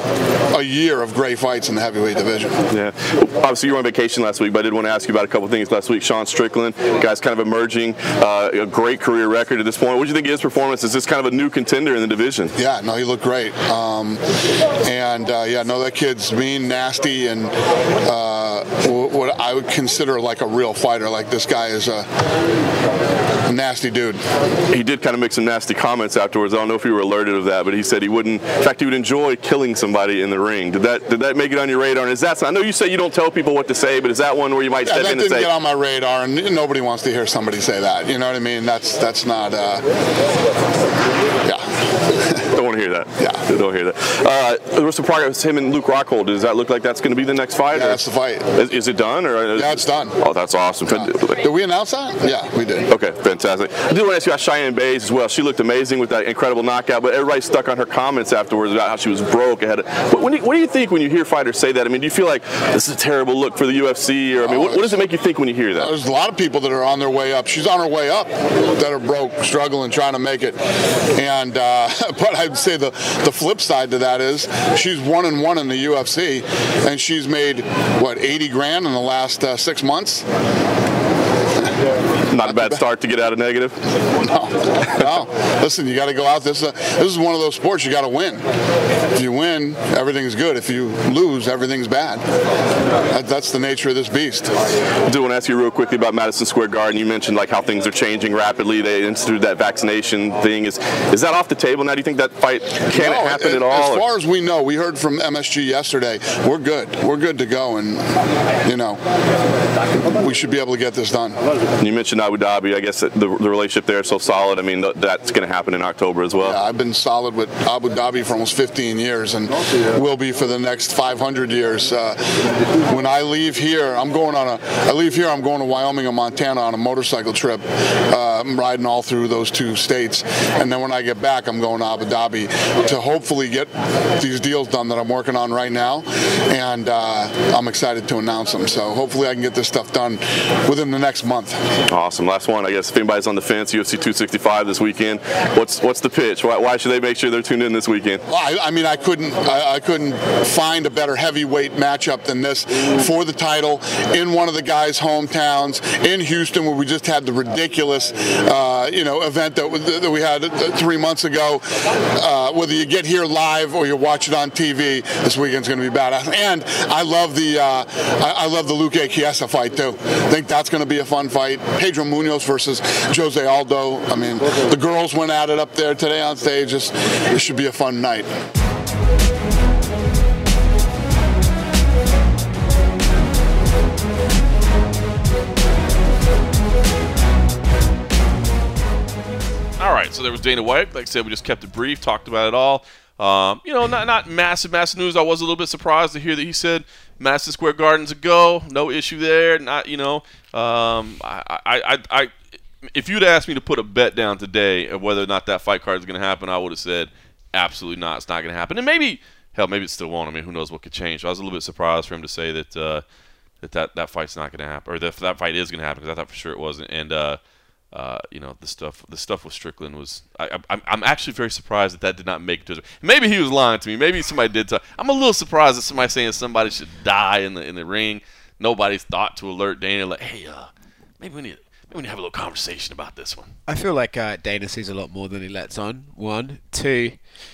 a year of great fights in the heavyweight division. Yeah. Obviously, you were on vacation last week, but I did want to ask you about a couple things last week. Sean Strickland, guy's kind of emerging, uh, a great career record at this point. What do you think of his performance? Is this kind of a new contender in the division? Yeah, no, he looked great. Um, and uh, yeah, no, that kid's mean, nasty, and uh, what I would consider like a real fighter. Like this guy is a a nasty dude. He did kind of make some nasty comments afterwards. I don't know if you were alerted of that, but he said he wouldn't. In fact, he would enjoy killing somebody in the ring. Did that did that make it on your radar? And is that? I know you say you don't tell people what to say, but is that one where you might Yeah, step in and say? didn't get on my radar, and nobody wants to hear somebody say that. You know what I mean? That's that's not. Uh, yeah. "Don't want to hear that"? Yeah. don't hear that. Uh, there was some progress. Him and Luke Rockhold. Does that look like that's going to be the next fight? Yeah, or- that's the fight. Is, is it done? Or Yeah, it's done. Oh, that's awesome. Did we announce that? Yeah, we did. Okay, fantastic. I do want to ask you about Cheyanne Buys as well. She looked amazing with that incredible knockout, but everybody stuck on her comments afterwards about how she was broke. Ahead of, what, when do you, what do you think when you hear fighters say that? I mean, do you feel like this is a terrible look for the UFC, or I mean, what, what does it make you think when you hear that? There's a lot of people that are on their way up. She's on her way up that are broke, struggling, trying to make it. And uh, but I'd say the the flip side to that is she's one and one in the UFC, and she's made what 80 grand in the last uh, six months. Not a bad start to get out of negative. No, no. Listen, you got to go out. This, uh, this is one of those sports you got to win. If you win, everything's good. If you lose, everything's bad. That, that's the nature of this beast. I do want to ask you real quickly about Madison Square Garden. You mentioned like how things are changing rapidly. They instituted that vaccination thing. Is is that off the table now? Do you think that fight can No, it happen as- at all? As or- far as we know, we heard from MSG yesterday. We're good. We're good to go, and you know, we should be able to get this done. you mentioned Abu Dhabi. I guess the, the relationship there is so solid. I mean, th- that's going to happen in October as well. Yeah, I've been solid with Abu Dhabi for almost 15 years, and will be for the next 500 years. Uh, when I leave here, I'm going on a. I leave here, I'm going to Wyoming and Montana on a motorcycle trip. Uh, I'm riding all through those two states, and then when I get back, I'm going to Abu Dhabi to hopefully get these deals done that I'm working on right now, and uh, I'm excited to announce them. So hopefully, I can get this stuff done within the next month. Awesome. Last one, I guess. If anybody's on the fence, UFC 265 this weekend. What's what's the pitch? Why, why should they make sure they're tuned in this weekend? Well, I, I mean, I couldn't, I, I couldn't find a better heavyweight matchup than this for the title in one of the guys' hometowns in Houston, where we just had the ridiculous, uh, you know, event that, that we had three months ago. Uh, whether you get here live or you watch it on TV, this weekend's going to be badass. And I love the, uh, I, I love the Luque Chiesa fight too. I think that's going to be a fun fight. Pedro Munhoz versus Jose Aldo. I mean, the girls went at it up there today on stage. Just, it should be a fun night. All right, so there was Dana White. Like I said, we just kept it brief, talked about it all. Um, you know, not not massive, massive news. I was a little bit surprised to hear that he said Madison Square Garden's a go, no issue there. Not, you know, um, I, I, I, I, if you'd asked me to put a bet down today of whether or not that fight card is going to happen, I would have said absolutely not. It's not going to happen. And maybe, hell, maybe it still won't. I mean, who knows what could change. I was a little bit surprised for him to say that uh, that, that that fight's not going to happen, or that that fight is going to happen because I thought for sure it wasn't. And uh, uh, you know, the stuff the stuff with Strickland was. I, I, I'm I'm actually very surprised that that did not make it to. Maybe he was lying to me. Maybe somebody did. Tell, I'm a little surprised that somebody saying somebody should die in the in the ring. Nobody's thought to alert Dana like, hey, uh, maybe we need maybe we need to have a little conversation about this one. I feel like uh, Dana sees a lot more than he lets on. One, two,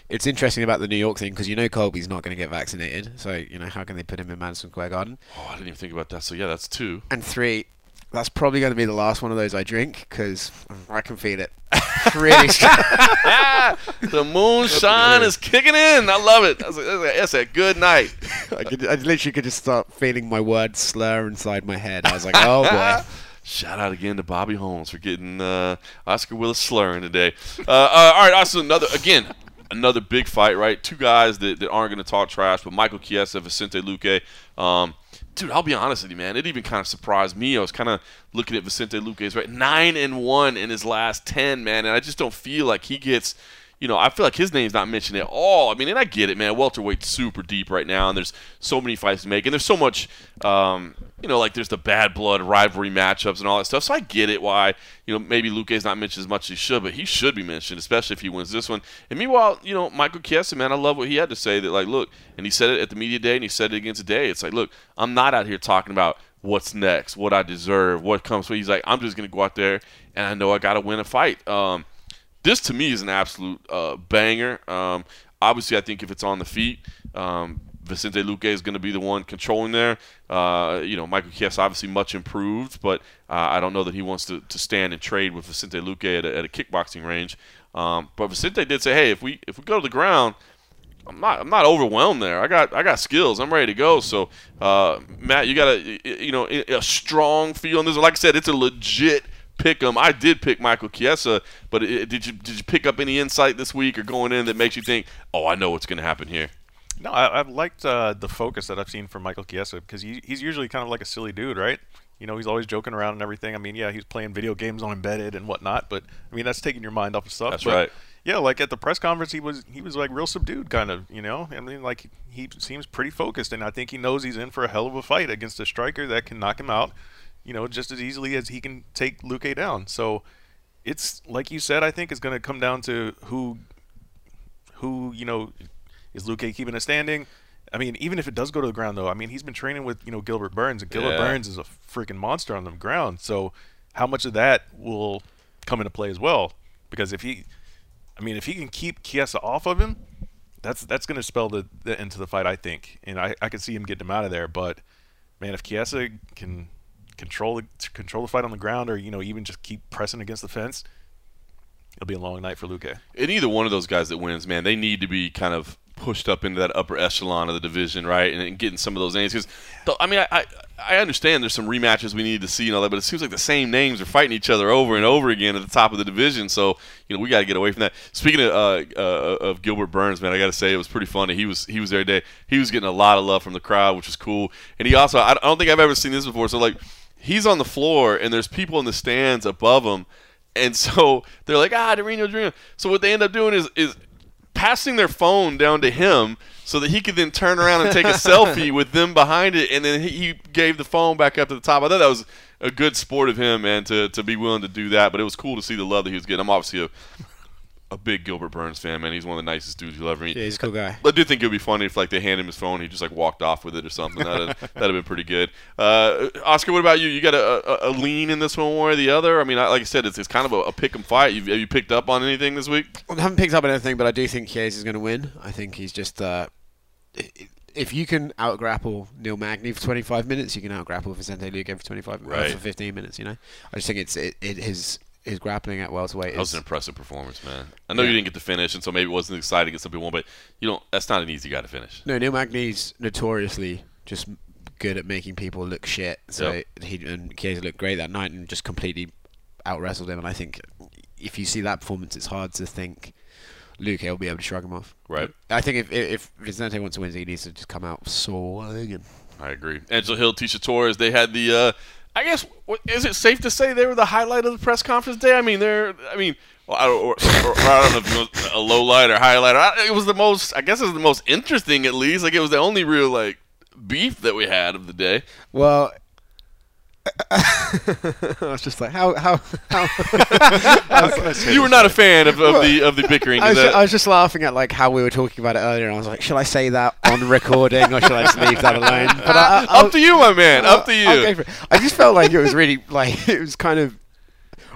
it's interesting about the New York thing because you know Colby's not going to get vaccinated, so you know how can they put him in Madison Square Garden? Oh, I didn't even think about that. So yeah, that's two. And three, that's probably going to be the last one of those I drink because I can feel it. Pretty the moonshine is kicking in. I love it. That's a, that's a, good night. I, could, I literally could just start feeling my words slur inside my head. I was like, oh boy. Shout out again to Bobby Holmes for getting uh, Oscar Willis slurring today. Uh, uh, all right, also another again another big fight, right? Two guys that, that aren't going to talk trash, but Michael Chiesa, Vicente Luque. Um, dude, I'll be honest with you, man. It even kind of surprised me. I was kind of looking at Vicente Luque's right nine and one in his last ten, man, and I just don't feel like he gets. You know, I feel like his name's not mentioned at all. I mean, and I get it, man. Welterweight's super deep right now, and there's so many fights to make, and there's so much, um, you know, like there's the bad blood rivalry matchups and all that stuff. So I get it why, you know, maybe Luque's not mentioned as much as he should, but he should be mentioned, especially if he wins this one. And meanwhile, you know, Michael Chiesa, man, I love what he had to say. That like, look, and he said it at the media day, and he said it again today. It's like, look, I'm not out here talking about what's next, what I deserve, what comes. So he's like, I'm just gonna go out there, and I know I got to win a fight. Um, this to me is an absolute uh, banger. Um, obviously, I think if it's on the feet, um, Vicente Luque is going to be the one controlling there. Uh, you know, Michael Chiesa obviously much improved, but uh, I don't know that he wants to, to stand and trade with Vicente Luque at a, at a kickboxing range. Um, but Vicente did say, hey, if we if we go to the ground, I'm not I'm not overwhelmed there. I got I got skills. I'm ready to go. So uh, Matt, you got a you know a strong feel on this. Like I said, it's a legit pick 'em. I did pick Michael Chiesa, but it, did you did you pick up any insight this week or going in that makes you think, oh, I know what's going to happen here? No, I, have liked uh, the focus that I've seen from Michael Chiesa because he, he's usually kind of like a silly dude, right? You know, he's always joking around and everything. I mean, yeah, he's playing video games on embedded and whatnot, but I mean, that's taking your mind off of stuff. That's but, right. Yeah, like at the press conference, he was he was like real subdued, kind of. You know, I mean, like he seems pretty focused, and I think he knows he's in for a hell of a fight against a striker that can knock him out. You know, just as easily as he can take Luque down. So, it's like you said. I think it's going to come down to who, who you know, is Luque keeping a standing I mean, even if it does go to the ground, though, I mean, he's been training with you know Gilbert Burns, and Gilbert Yeah. Burns is a freaking monster on the ground. So, how much of that will come into play as well? Because if he, I mean, if he can keep Chiesa off of him, that's that's going to spell the, the end to the fight, I think. And I I can see him getting him out of there. But man, if Chiesa can control the control the fight on the ground, or you know even just keep pressing against the fence, it'll be a long night for Luque. and either one of those guys that wins, man, they need to be kind of pushed up into that upper echelon of the division, right? And, and getting some of those names because, I mean, I, I I understand there's some rematches we need to see and all that, but it seems like the same names are fighting each other over and over again at the top of the division. So you know we got to get away from that. Speaking of uh, uh, of Gilbert Burns, man, I got to say it was pretty funny. He was he was there today. He was getting a lot of love from the crowd, which was cool. And he also I don't think I've ever seen this before. So like he's on the floor and there's people in the stands above him. And so they're like, ah, Durinho, Durinho. So what they end up doing is is passing their phone down to him so that he could then turn around and take a selfie with them behind it, and then he, gave the phone back up to the top. I thought that was a good sport of him, man, to, to be willing to do that. But it was cool to see the love that he was getting. I'm obviously a, a big Gilbert Burns fan, man. He's one of the nicest dudes you'll ever meet. Yeah, he's a cool guy. I do think it would be funny if like they hand him his phone, he just like walked off with it or something. That'd that'd have been pretty good. Uh, Oscar, what about you? You got a, a, a lean in this one one or the other? I mean, I, like I said, it's, it's kind of a, a pick 'em fight. You've, have you picked up on anything this week? I haven't picked up on anything, but I do think Chiesa is going to win. I think he's just. Uh, i- if you can out grapple Neil Magny for 25 minutes, you can out grapple Vicente Luque for 25 uh, Right. for 15 minutes. You know, I just think it's it, it his his grappling at welterweight That was is an impressive performance, man. I know Yeah. you didn't get to finish, and so maybe it wasn't exciting against some people, but you don't. That's not an easy guy to finish. no Neil Magny's notoriously just good at making people look shit. So Yep. he and Chiesa looked great that night and just completely out wrestled him. And I think if you see that performance, it's hard to think Luque will be able to shrug him off. Right. I think if if, Vicente wants to win, he needs to just come out swinging. I agree. Angela Hill, Tecia Torres, they had the. Uh, I guess is it safe to say they were the highlight of the press conference day? I mean, they're. I mean, well, I, don't, or, or, I don't know if it was a low light or highlight. It was the most. I guess it was the most interesting, at least. Like it was the only real like beef that we had of the day. Well, I was just like, how how how. You were not a fan of, of the of the bickering. I was, that- I was just laughing at like how we were talking about it earlier, and I was like, should I say that on recording or should I just leave that alone? But I, I, up to you, my man. I'll- up to you. I'll go for it. I just felt like it was really like it was kind of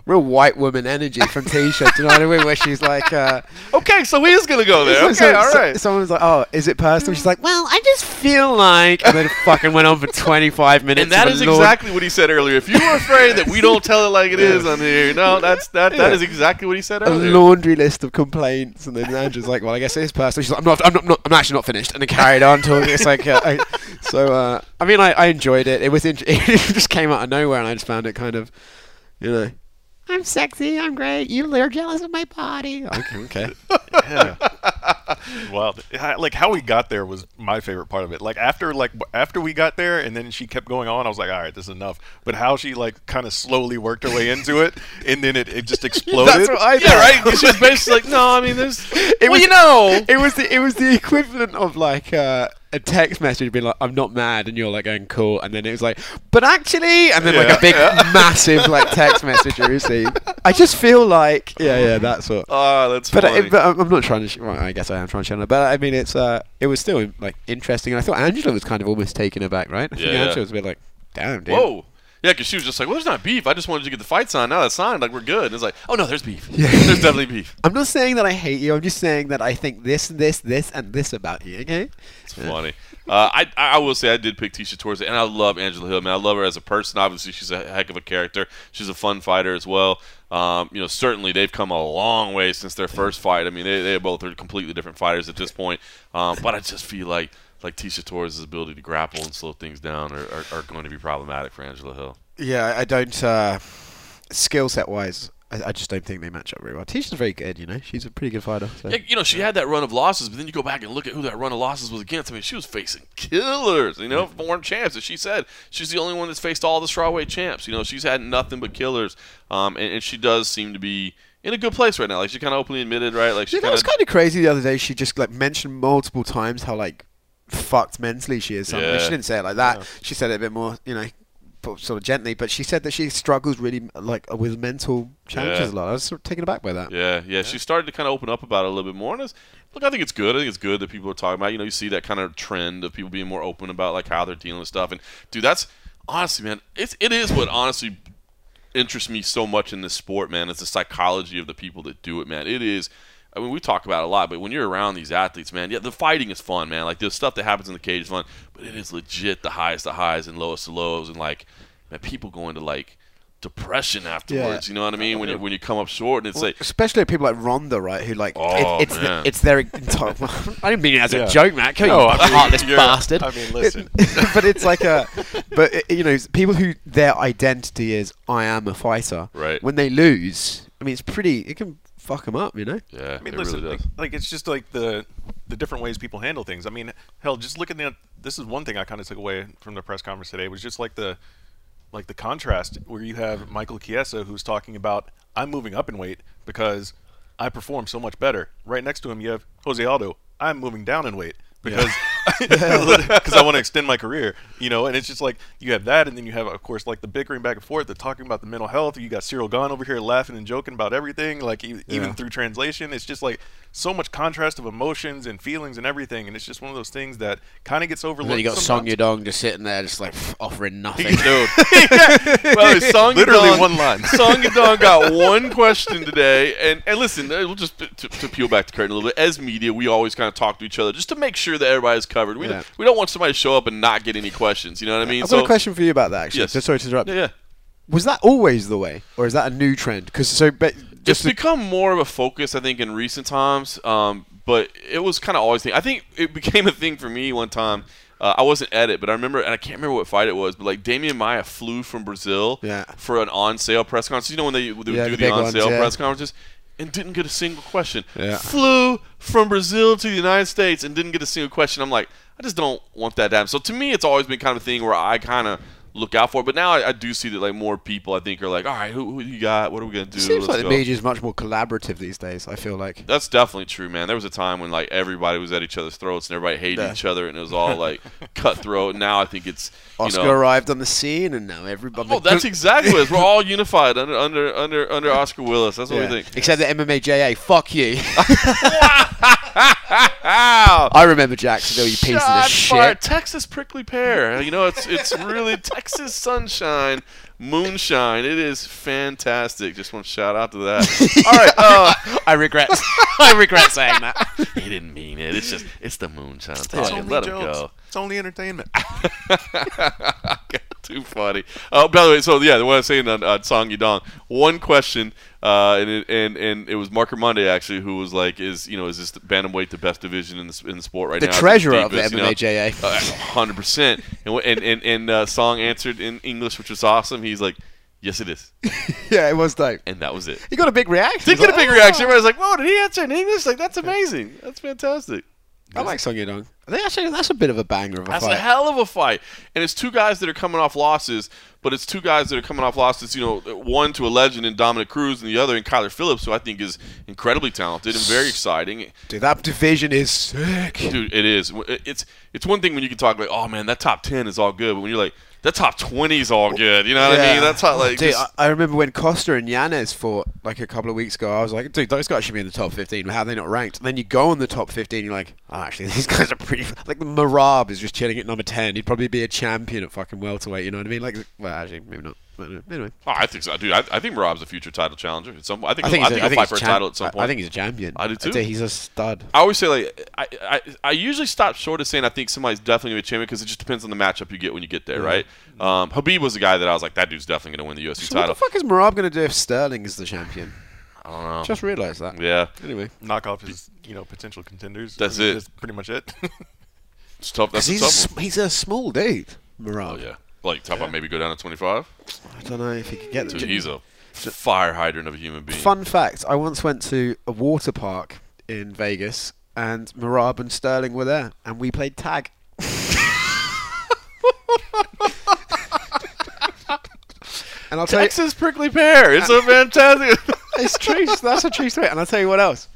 real white woman energy from Tecia. Do you know what I mean? Where she's like, uh, Okay, so he just gonna go there. Okay, so- all so- right. someone was like, "Oh, is it personal?" She's like, "Well, I just feel like," and then it fucking went on for 25 minutes. And that is of is a lawn- exactly what he said earlier. If you were afraid that we don't tell it like it is on here, no, that's that. That is exactly what he said earlier. a laundry list of complaints, and then Andrew's like, "Well, I guess it is personal." She's like, "I'm not, I'm not, not I'm actually not finished," and then carried on talking. It's like, uh, I, so uh, I mean, I, I enjoyed it. It was, it just came out of nowhere, and I just found it kind of, you know, I'm sexy, I'm great. You're jealous of my body. Okay, okay. yeah. Wow, like how we got there was my favorite part of it. Like after like after we got there, and then she kept going on. I was like, all right, this is enough. But how she like kind of slowly worked her way into it, and then it, it just exploded. That's what I Yeah, right. 'Cause She's basically like, no, I mean, there's. It well, was- you know. it was the it was the equivalent of like uh, a text message being like I'm not mad and you're like going cool and then it was like but actually and then like a big massive like text message you receive. I just feel like yeah yeah that's what. Oh, ah, that's But, uh, funny. I, but I'm I'm not trying to. Sh- well, I guess I am trying to channel. But I mean, it's uh, it was still like interesting, and I thought Angela was kind of almost taken aback, right? I think Yeah, yeah. Angela was a bit like, "Damn, dude." Whoa. Yeah, because she was just like, well, there's not beef. I just wanted to get the fights on. Now that's signed. Like, we're good. And it's like, oh, no, there's beef. there's definitely beef. I'm not saying that I hate you. I'm just saying that I think this, this, this, and this about you. Okay. It's funny. Uh, I I will say I did pick Tecia Torres, and I love Angela Hill. Man, I love her as a person. Obviously, she's a heck of a character. She's a fun fighter as well. Um, you know, certainly they've come a long way since their first fight. I mean, they, they both are completely different fighters at this point. Um, but I just feel like like Tecia Torres' ability to grapple and slow things down are, are, are going to be problematic for Angela Hill. Yeah, I don't. Uh, skill set wise, I, I just don't think they match up very well. Tecia's very good. You know, she's a pretty good fighter. So. Yeah, you know, she had that run of losses, but then you go back and look at who that run of losses was against. I mean, she was facing killers, you know, foreign champs. As she said, she's the only one that's faced all the strawweight champs. You know, she's had nothing but killers, um, and, and she does seem to be in a good place right now. Like she kind of openly admitted, right? Like she Yeah, that was kind of crazy the other day. She just like mentioned multiple times how like fucked mentally she is. Something. Yeah. She didn't say it like that. She said it a bit more, you know, sort of gently. But she said that she struggles really like with mental challenges Yeah. a lot. I was sort of taken aback by that. Yeah, yeah, She started to kind of open up about it a little bit more. And it's, look, I think it's good. I think it's good that people are talking about. You know, you see that kind of trend of people being more open about like how they're dealing with stuff. And dude, that's honestly, man, it's it is what honestly interests me so much in this sport, man. It's the psychology of the people that do it, man. It is. I mean, we talk about it a lot, but when you're around these athletes, man, yeah, the fighting is fun, man. Like the stuff that happens in the cage is fun, but it is legit the highest of highs and lowest of lows, and like, man, people go into like depression afterwards. You know what I mean? When you when you come up short, and it's like, Especially people like Ronda, right? Who like Oh, it, it's man. it's their entire. I didn't mean it as Yeah. a joke, Matt. Come No, you I mean, heartless you're- bastard. I mean, listen. but it's like a, but you know, people who their identity is I am a fighter. Right. When they lose, I mean, it's pretty. It can fuck them up, you know. yeah, I mean, it listen, really like, does. like, it's just like the the different ways people handle things. I mean, hell, just look at the. This is one thing I kind of took away from the press conference today was just like the like the contrast where you have Michael Chiesa who's talking about I'm moving up in weight because I perform so much better. Right next to him, you have Jose Aldo. I'm moving down in weight because because I want to extend my career, you know. And it's just like you have that, and then you have, of course, like the bickering back and forth. They're talking about the mental health. You got Ciryl Gane over here laughing and joking about everything, like e- even Yeah. through translation. It's just like so much contrast of emotions and feelings and everything, and it's just one of those things that kind of gets overlooked. And then you got Song sometimes. Yadong just sitting there, just like offering nothing. Dude. well, Song Literally Yadong- one line. Song Yadong got one question today, and and listen, uh, we'll just to, to peel back the curtain a little bit. As media, we always kind of talk to each other just to make sure that everybody's covered. We Yeah. don't, we don't want somebody to show up and not get any questions. You know what I mean? I've got a question for you about that. Actually, Yes. so sorry to interrupt. Yeah, yeah. Was that always the way, or is that a new trend? Because so, but It's become more of a focus, I think, in recent times. Um, but it was kind of always. Thing. I think it became a thing for me one time. Uh, I wasn't at it, but I remember, and I can't remember what fight it was. But like Demian Maia flew from Brazil Yeah. for an on-sale press conference. You know when they, they would Yeah, do the the, on-sale yeah. press conferences, and didn't get a single question. Yeah. Flew from Brazil to the United States and didn't get a single question. I'm like, I just don't want that to happen. So to me, it's always been kind of a thing where I kind of look out for it. But now I, I do see that like more people, I think, are like, all right, who, who you got? What are we gonna do? it seems Let's like the go." media is much more collaborative these days. I feel like. That's definitely true, man. There was a time when like everybody was at each other's throats and everybody hated Yeah. each other, and it was all like cutthroat. Now I think it's you Oscar know. arrived on the scene, and now everybody. Oh, that's exactly what it is. We're all unified under under under under Oscar Willis. That's what Yeah. we think. Except the MMA JA. Fuck you. I remember Jacksonville. You piece of shit. Texas prickly pear. You know, it's it's really Texas sunshine, moonshine. It is fantastic. Just want to shout out to that. All right. Uh, I regret. I regret saying that. he didn't mean it. It's just it's the moonshine It's Let him go. It's only entertainment. Too funny. Oh, by the way, so yeah, what I was saying on, on Song Yadong, one question, uh, and it, and and it was Marc Raimondi actually who was like, is you know, is this the bantamweight the best division in the in the sport right The now? The treasurer of the deepest, you know? MMA JA. hundred percent. And and and, and uh, Song answered in English, which was awesome. He's like, yes, it is, yeah, it was dope. and that was it. He got a big reaction. Did get a big "Oh." reaction. Everybody's like, "Whoa, did he answer in English? Like, that's amazing. That's fantastic." I like Song Yadong. I think actually that's a bit of a banger of a That's fight. a hell of a fight, and it's two guys that are coming off losses, but it's two guys that are coming off losses. You know, one to a legend in Dominick Cruz, and the other in Kyler Phillips, who I think is incredibly talented and very exciting. Dude, that division is sick. Dude, it is. It's it's one thing when you can talk like, oh man, that top ten is all good, but when you're like, the top 20's all good. You know what I mean? That's how like. Dude, just- I, remember when Costa and Yanez fought like a couple of weeks ago. I was like, dude, those guys should be in the top 15. How are they not ranked? And then you go in the top 15, you're like, oh, actually, these guys are pretty. Like Merab is just chilling at number 10. He'd probably be a champion at fucking welterweight. You know what I mean? Like, well, actually, maybe not. But uh, anyway, oh, I think so, dude. I, I think Rob's a future title challenger. At some, I think. I think I think a, I he'll think fight for a champ- title at some point. I think he's a champion. I do I'd too. say he's a stud. I always say like I, I I usually stop short of saying I think somebody's definitely gonna be a champion because it just depends on the matchup you get when you get there, right? Um, Khabib was the guy that I was like that dude's definitely gonna win the UFC So what title. the fuck is Merab going to do if Sterling is the champion? I don't know. Just realised that. yeah, Anyway. Knock off his, you know, potential contenders. That's I mean, it. That's pretty much it. it's tough. That's a he's, tough a, one. he's a small dude, Merab. Oh yeah, like talk about maybe go down to twenty five. I don't know if he could get Dude, there. he's a fire hydrant of a human being. Fun fact: I once went to a water park in Vegas, and Merab and Sterling were there, and we played tag. and I'll tell you, prickly pear. It's a fantastic. it's true. That's a true story. And I'll tell you what else.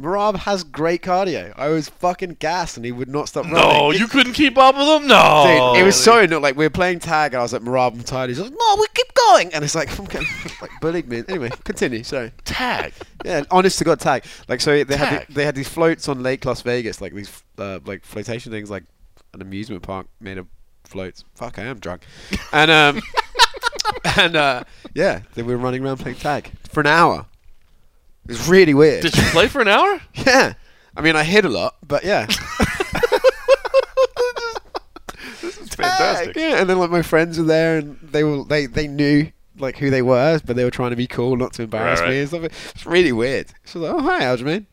Merab has great cardio. I was fucking gassed, and he would not stop running. no, you couldn't keep up with him. No, Dude, it was so annoying. Like we were playing tag, and I was like, "Merab, I'm tired." He's like, "No, we keep going." And it's like, I'm getting, like bullied me. Anyway, continue. Sorry. tag. Yeah, honest to God, tag. Like so, they had the, they had these floats on Lake Las Vegas, like these uh, like flotation things, like an amusement park made of floats. Fuck, I am drunk. And um, and uh, yeah, they were running around playing tag for an hour. It was really weird. Did you play for an hour? yeah, I mean, I hit a lot, but yeah. it's fantastic. Yeah, and then like my friends were there, and they were they they knew like who they were, but they were trying to be cool, not to embarrass Right, me right. and stuff. It's really weird. She was like, "Oh hi, Aljamain,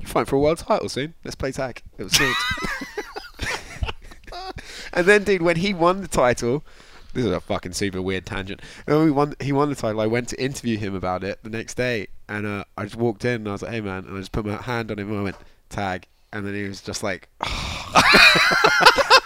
you're fighting for a world title soon. Let's play tag." It was sweet. and then, dude, when he won the title, this is a fucking super weird tangent. And we won, he won the title. I went to interview him about it the next day, and uh, I just walked in and I was like, "Hey, man," and I just put my hand on him and I went tag, and then he was just like.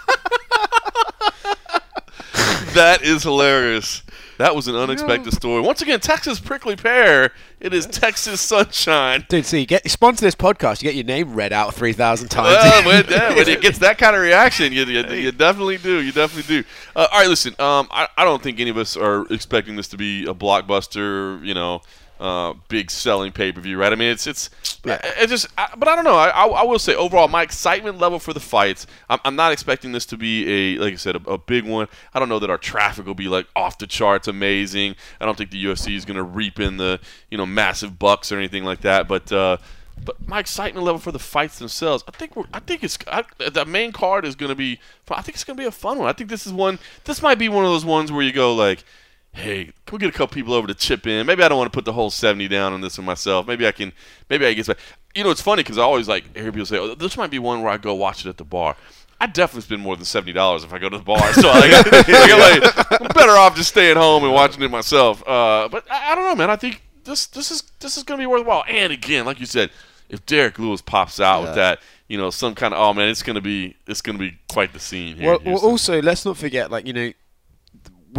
That is hilarious. That was an unexpected story. Once again, Texas prickly pear. It is Texas sunshine. Dude, so you get you sponsor this podcast, you get your name read out three thousand times. Well, when, yeah, when it gets that kind of reaction, you, you, you definitely do. You definitely do. Uh, all right, listen. Um, I, I don't think any of us are expecting this to be a blockbuster. You know, uh, big selling pay per view, right? I mean, it's it's Yeah. it just. I, but I don't know. I, I, I will say overall, my excitement level for the fights. I'm, I'm not expecting this to be a like I said a, a big one. I don't know that our traffic will be like off the charts amazing. I don't think the UFC is going to reap in the you know massive bucks or anything like that. But uh, but my excitement level for the fights themselves, I think we're, I think it's I, the main card is going to be. I think it's going to be a fun one. I think this is one. This might be one of those ones where you go like, hey, can we get a couple people over to chip in? Maybe I don't want to put the whole seventy down on this one myself. Maybe I can. Maybe I get. You know, it's funny because I always like hear people say, oh, this might be one where I go watch it at the bar. I definitely spend more than seventy dollars if I go to the bar. So like, I'm, like, I'm better off just staying home and watching it myself. Uh, but I, I don't know, man. I think this this is this is going to be worthwhile. And again, like you said, if Derrick Lewis pops out with that, you know, some kind of oh man, it's going to be it's going to be quite the scene here. Well, well, also let's not forget, like you know,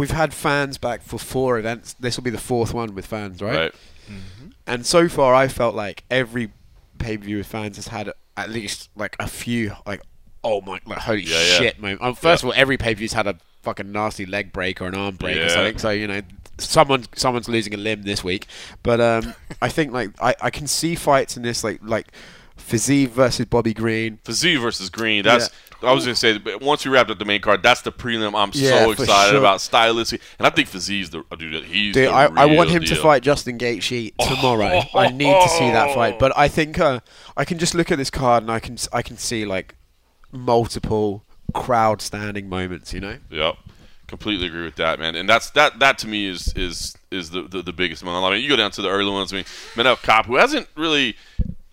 we've had fans back for four events. This will be the fourth one with fans, right? right? And so far, I felt like every pay per view with fans has had at least like a few like oh my like holy Yeah, yeah. shit moment. Um, first of all, every pay per view's had a fucking nasty leg break or an arm break or Yeah. something. So you know. Someone, someone's losing a limb this week, but um, I think like I, I can see fights in this like like Fiziev versus Bobby Green, Fiziev versus Green. That's I was gonna say. But once we wrapped up the main card, that's the prelim. I'm Yeah, so for excited sure. about stylistic, and I think Fiziev's the dude. He's Dude, the I, I want real him to deal. fight Justin Gaethje tomorrow. I need to see that fight. But I think uh, I can just look at this card and I can I can see like multiple crowd standing moments. You know. Yep. Completely agree with that, man. And that's that. That to me is is is the the, the biggest one. I mean, you go down to the early ones. I mean, Manel Cop, who hasn't really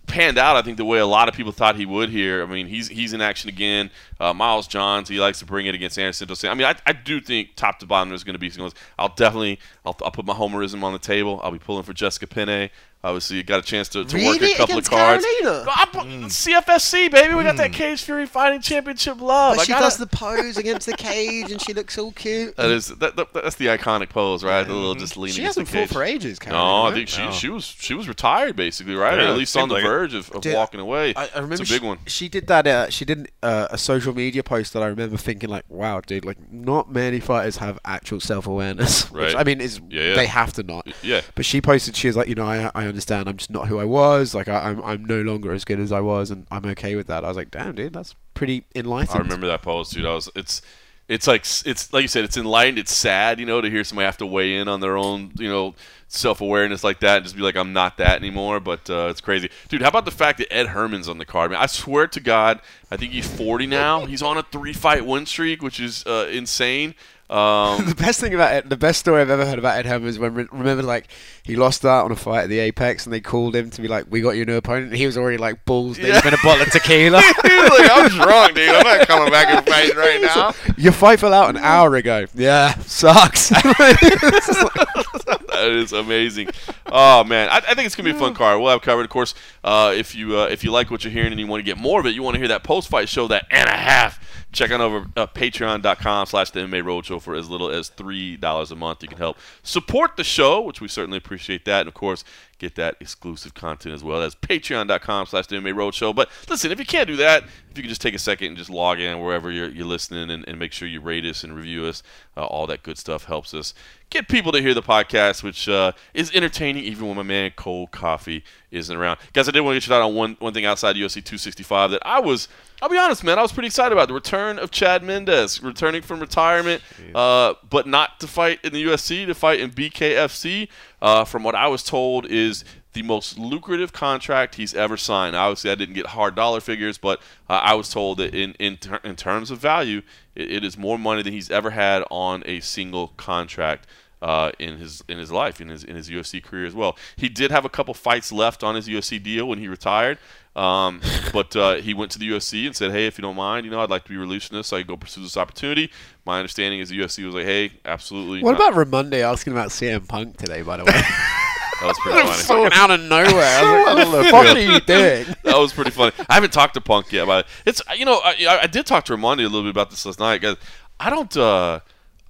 panned out, I think the way a lot of people thought he would here. I mean, he's he's in action again. Uh, Miles Johns, he likes to bring it against Anderson. I mean, I, I do think top to bottom there's going to be singles. I'll definitely I'll, I'll put my homerism on the table. I'll be pulling for Jessica Penne. Obviously, you got a chance to, to work a couple of cards. Carolina? I put- CFFC, baby. We got that Cage Fury Fighting Championship love. But she gotta- does the pose against the cage, and she looks all cute. that is that, that, that's the iconic pose, right? The little just leaning She hasn't fought for ages, No, Carolina, I right? think she No. she was she was retired basically, right? or at least on the like it. verge of, of Dude, walking away. I, I remember it's a she, big one. She did that. Uh, she did uh, a social media post that I remember thinking like, "Wow, dude! Like, not many fighters have actual self awareness. Right. I mean, is Yeah, yeah. they have to not. Yeah. But she posted. She was like, you know, I, I understand. I'm just not who I was. Like, I, I'm I'm no longer as good as I was, and I'm okay with that. I was like, damn, dude, that's pretty enlightened. I remember that post, dude. I was it's it's like it's like you said, it's enlightened. It's sad, you know, to hear somebody have to weigh in on their own, you know, self awareness like that and just be like, I'm not that anymore. But uh, it's crazy, dude. How about the fact that Ed Herman's on the card? Man, I swear to God, I think he's 40 now. He's on a three fight win streak, which is uh, insane. Um, the best thing about it, the best story I've ever heard about Ed Herman is when remember like he lost out on a fight at the Apex and they called him to be like, "We got your new opponent." And he was already like balls deep Yeah. in a bottle of tequila. like, I'm drunk, dude. I'm not coming back and fighting right now. Your fight fell out an hour ago. Yeah, sucks. that is amazing. Oh man, I, I think it's gonna be a fun card. We'll have covered, of course. Uh, if you uh, if you like what you're hearing and you want to get more of it, you want to hear that post fight show, that and a half. Check on over uh, Patreon.com/slash The MMA Roadshow for as little as three dollars a month. You can help support the show, which we certainly appreciate that, and of course get that exclusive content as well. That's Patreon.com/slash The MMA Roadshow. But listen, if you can't do that, if you can just take a second and just log in wherever you're, you're listening and, and make sure you rate us and review us, uh, all that good stuff helps us get people to hear the podcast, which uh, is entertaining even when my man Cold Coffee isn't around. Guys, I did want to get you out on one one thing outside UFC 265 that I was. I'll be honest, man. I was pretty excited about the return of Chad Mendes, returning from retirement, uh, but not to fight in the UFC, to fight in BKFC. Uh, from what I was told, is the most lucrative contract he's ever signed. Obviously, I didn't get hard dollar figures, but uh, I was told that in in, ter- in terms of value, it, it is more money than he's ever had on a single contract uh, in his in his life, in his in his UFC career as well. He did have a couple fights left on his UFC deal when he retired, um, but uh, he went to the UFC and said, "Hey, if you don't mind, you know, I'd like to be released from this, so I can go pursue this opportunity." My understanding is the UFC was like, "Hey, absolutely." what not." about Raimondi asking about CM Punk today? By the way, that was pretty funny. fucking out of nowhere. I was like, what the fuck are you doing? that was pretty funny. I haven't talked to Punk yet, but it's you know I, I- I did talk to Raimondi a little bit about this last night. Guys, I don't uh,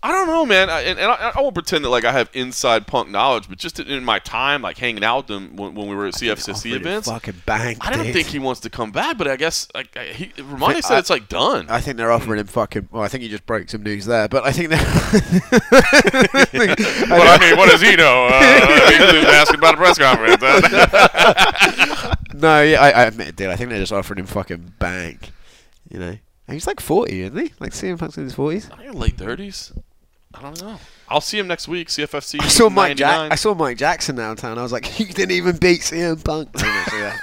I don't know, man, I, and, and I, I won't pretend that like I have inside Punk knowledge, but just in my time like hanging out with him when, when we were at CFFC events. fucking bang. I don't think he wants to come back, but I guess like I- he, Raimondi I- said it's like done. I think they're offering him fucking. Well, I think he just broke some news there, but I think they're. Well, I mean, what does he know? Uh, he was asking about a press conference. no, yeah, I, I admit, dude. I think they're just offering him fucking bang. You know, he's like forty, isn't he? Like CM Punk's in his forties. I think late thirties. I don't know. I'll see him next week. CFFC. I saw Mike Jack. I saw Mike Jackson downtown. I was like, you didn't even beat CM Punk. Yeah.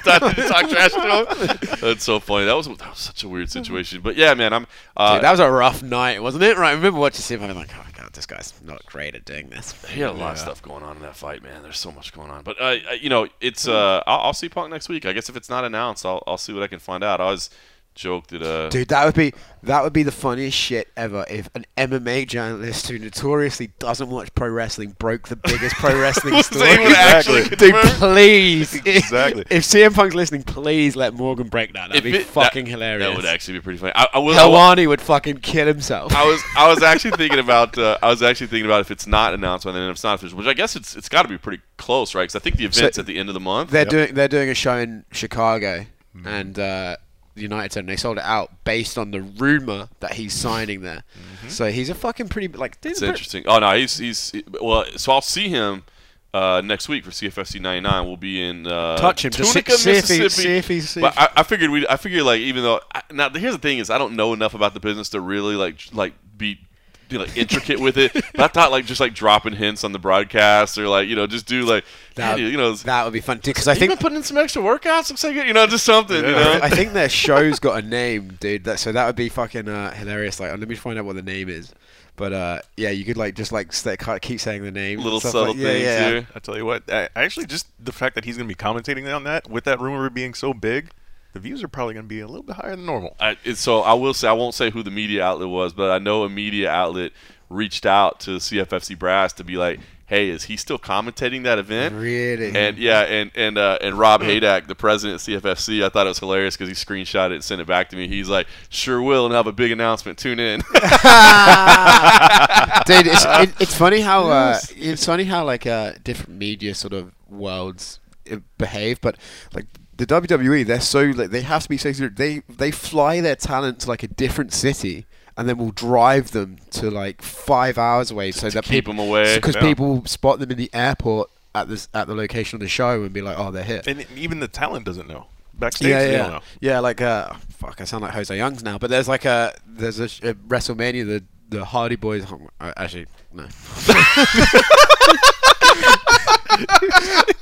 Talk trash to him. That's so funny. That was that was such a weird situation. But yeah, man, I'm. Uh, Dude, that was a rough night, wasn't it? Right. I remember watching CM Punk. I'm like, oh my god, this guy's not great at doing this. he had a lot of stuff going on in that fight, man. There's so much going on. But uh, uh, you know, it's. Uh, I'll, I'll see Punk next week. I guess if it's not announced, I'll I'll see what I can find out. I was joked that. Uh, Dude, that would be that would be the funniest shit ever if an MMA journalist who notoriously doesn't watch pro wrestling broke the biggest pro wrestling story. They would actually Dude, confirm- please. Exactly. If, CM Punk's listening, please let Morgan break that. That'd if be it- fucking that, hilarious. That would actually be pretty funny. I, I will. I will- Helwani would fucking kill himself. I was I was actually thinking about uh, I was actually thinking about if it's not announced and then if it's not official, which I guess it's it's got to be pretty close, right? Because I think the event's at the end of the month. They're doing they're doing a show in Chicago, and uh, the United Center. They sold it out based on the rumor that he's signing there. So he's a fucking pretty like. It's pretty- interesting. Oh no, he's he's well. So I'll see him uh, next week for CFFC 99. We'll be in uh, Touch him, just Tunica, see- see if he- Mississippi. see if he's- see But I, I figured we. I figured like even though I, now here's the thing is I don't know enough about the business to really like like be. Be, like intricate with it, but I thought like just like dropping hints on the broadcast or like you know just do like That, you know that would be fun too because I I think think putting in some extra workouts looks like it, you know just something you know I think their show's got a name, dude. That so that would be fucking uh, hilarious. Like, let me find out what the name is. But uh, yeah, you could like just like stay, keep saying the name. little subtle like, yeah, things yeah, here. I tell you what, I, actually, just the fact that he's going to be commentating on that, with that rumor being so big, the views are probably going to be a little bit higher than normal. I, so I will say I won't say who the media outlet was, but I know a media outlet reached out to CFFC brass to be like, "Hey, is he still commentating that event?" Really? And yeah, and and uh, and Rob Haydak, the president of CFFC, I thought it was hilarious because he screenshot it and sent it back to me. He's like, "Sure will," and have a big announcement. Tune in. Dude, it's, it, it's funny how uh, it's funny how like uh, different media sort of worlds uh, behave, but like the WWE, they're so like they have to be so. They they fly their talent to like a different city. And then we'll drive them to like five hours away, so that keep people, 'em away. Because Yeah. people spot them in the airport at this at the location of the show and be like, "Oh, they're here." And even the talent doesn't know. Backstage, yeah, yeah, know. yeah. Like, uh, fuck, I sound like Jose Youngs now, but there's like a there's a, a WrestleMania the the Hardy Boys. uh, Actually, no.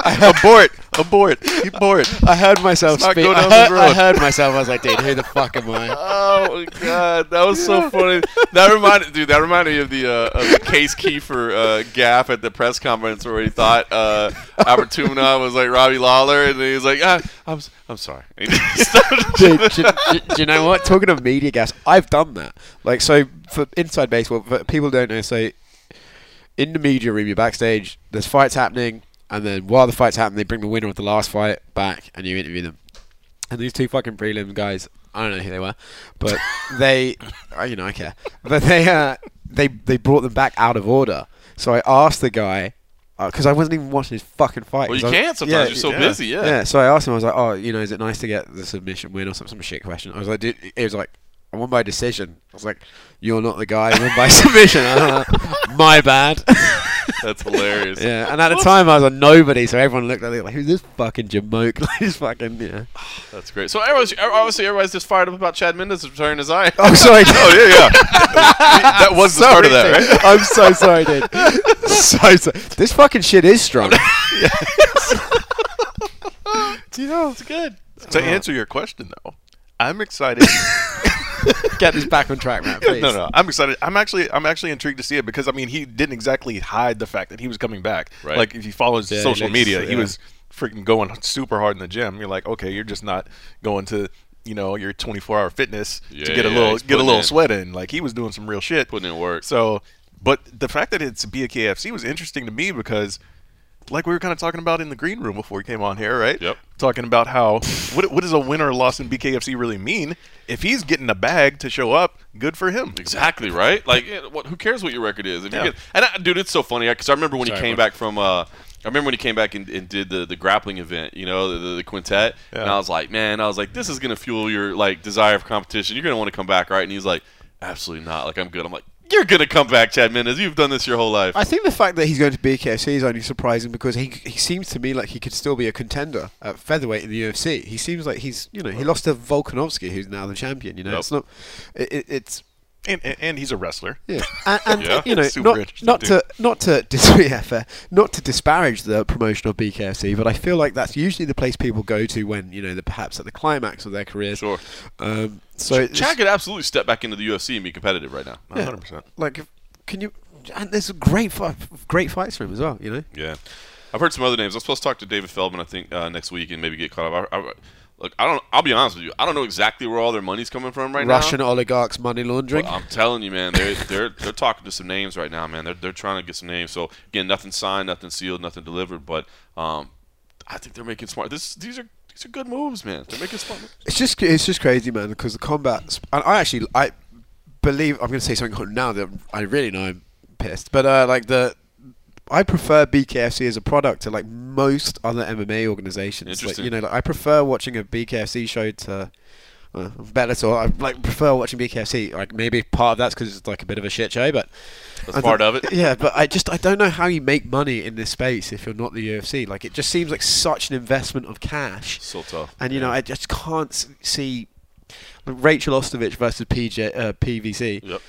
abort, abort, abort. I heard myself speak. I, heard, I heard myself. I was like, dude, who the fuck am I? Oh my god, that was so funny. That reminded, dude. That reminded me of the uh, of the Case Kiefer uh, gaff at the press conference where he thought uh, Albert Tuna was like Robbie Lawler, and he was like, ah, "I'm I'm sorry." And he started- Dude, do, do- do you know what? Talking of media gas, I've done that. Like, so for inside baseball, for people don't know, so in the media room, you're backstage. There's fights happening, and then while the fights happen, they bring the winner of the last fight back, and you interview them. And these two fucking prelim guys, I don't know who they were, but they, uh, you know, I care. But they, uh, they, they brought them back out of order. So I asked the guy, because I wasn't even watching his fucking fight. well, you I can't sometimes. yeah, You're so yeah. busy. Yeah. yeah. so I asked him. I was like, "Oh, you know, is it nice to get the submission win or some some shit question?" I was like, "Dude," it was like, "I won by decision." I was like, "You're not the guy. I won by submission." My bad. That's hilarious. yeah, and at the time I was a nobody, so everyone looked at me like, "Who's this fucking jamoke?" Like, this fucking yeah. That's great. So everyone's, er, obviously everybody's just fired up about Chad Mendes returning to Zion. Oh, sorry. Oh yeah, yeah. that was the start of that, dude. right? I'm so sorry, dude. so, so this fucking shit is strong. you know, it's good. To uh-huh. answer your question though, I'm excited. Get this back on track, man. Please. no, no, I'm excited. I'm actually, I'm actually intrigued to see it because I mean, he didn't exactly hide the fact that he was coming back. Right. Like if you follow his Yeah, social looks- media, he was freaking going super hard in the gym. You're like, okay, you're just not going to, you know, your 24 hour fitness Yeah, to get a little, get a little in. sweat in. Like he was doing some real shit. Putting in work. So, but the fact that it's BKFC was interesting to me because, like we were kind of talking about in the green room before we came on here, right? Yep. Talking about how what what does a win or a loss in BKFC really mean? If he's getting a bag to show up, good for him. Exactly right. Like, what, who cares what your record is? If Yeah. you get, and I, dude, it's so funny because I remember when Sorry, he came back from. Uh, I remember when he came back and, and did the, the grappling event, you know, the, the, the quintet, and I was like, man, I was like, this is gonna fuel your like desire for competition. You're gonna want to come back, right? And he's like, absolutely not. Like, I'm good. I'm like, you're gonna come back, Chad Mendes. You've done this your whole life. I think the fact that he's going to BKFC is only surprising because he he seems to me like he could still be a contender at featherweight in the UFC. He seems like he's you know he lost to Volkanovski, who's now the champion. You know, Yep. it's not it, it's And, and and he's a wrestler. yeah, and, and Yeah. you know not not dude. to not to dis- yeah, fair, not to disparage the promotion of BKFC, but I feel like that's usually the place people go to when you know they're perhaps at the climax of their careers. Sure. Um, so Chad could absolutely step back into the UFC and be competitive right now. 100%. like can you? And there's great fi- great fights for him as well. You know. Yeah, I've heard some other names. I'm supposed to talk to David Feldman, I think, uh, next week and maybe get caught up. I, I, look, I don't. I'll be honest with you. I don't know exactly where all their money's coming from right Russian now. Russian oligarchs money laundering. I'm telling you, man, they're they're they're talking to some names right now, man. They're they're trying to get some names. So again, nothing signed, nothing sealed, nothing delivered. But um, I think they're making smart. This these are these are good moves, man. They're making smart. moves. It's just it's just crazy, man. Because the combat, and I actually I believe I'm going to say something now that I really know I'm pissed, but uh, like the. I prefer BKFC as a product to like most other MMA organizations. Like, you know, like, I prefer watching a BKFC show to uh, Bellator. I like prefer watching BKFC. Like maybe part of that's because it's like a bit of a shit show, but That's I part of it. Yeah, but I just I don't know how you make money in this space if you're not the UFC. Like it just seems like such an investment of cash. So tough. And you know, I just can't see Rachel Ostovich versus PJ uh, PVC. Yep.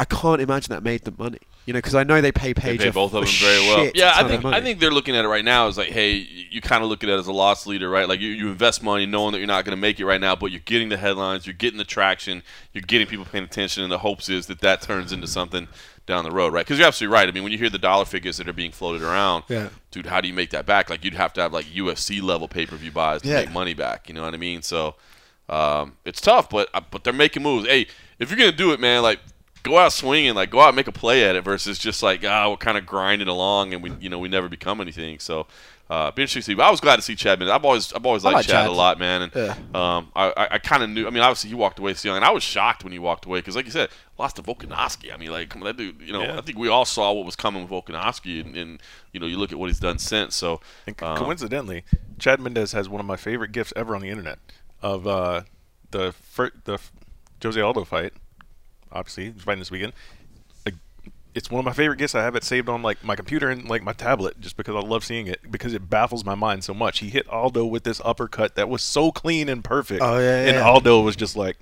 I can't imagine that made them money. You know, because I know they pay They Page pay both of them very well. Yeah, I think I think they're looking at it right now as like, hey, you kind of look at it as a loss leader, right? Like you, you invest money knowing that you're not going to make it right now, but you're getting the headlines, you're getting the traction, you're getting people paying attention, and the hopes is that that turns into something down the road, right? Because you're absolutely right. I mean, when you hear the dollar figures that are being floated around, Yeah. dude, how do you make that back? Like you'd have to have like UFC level pay per view buys to Yeah. make money back. You know what I mean? So um, it's tough, but uh, but they're making moves. Hey, if you're gonna do it, man, like go out swinging, like go out and make a play at it, versus just like ah, we're kind of grinding along and we you know we never become anything. So. Uh, be interesting to see. But I was glad to see Chad Mendes. I've always, I've always liked like Chad, Chad. a lot, man. And Yeah. um, I, I, I kind of knew. I mean, obviously he walked away so young, and I was shocked when he walked away because, like you said, lost to Volkanovski. I mean, like come on, that dude. You know, Yeah. I think we all saw what was coming with Volkanovski, and, and you know, you look at what he's done since. So, And co- um, coincidentally, Chad Mendes has one of my favorite gifts ever on the internet of uh, the fir- the Jose Aldo fight. Obviously, he's fighting this weekend. Like, it's one of my favorite gifts. I have it saved on like my computer and like my tablet, just because I love seeing it because it baffles my mind so much. He hit Aldo with this uppercut that was so clean and perfect. Oh, yeah, And yeah. Aldo was just like.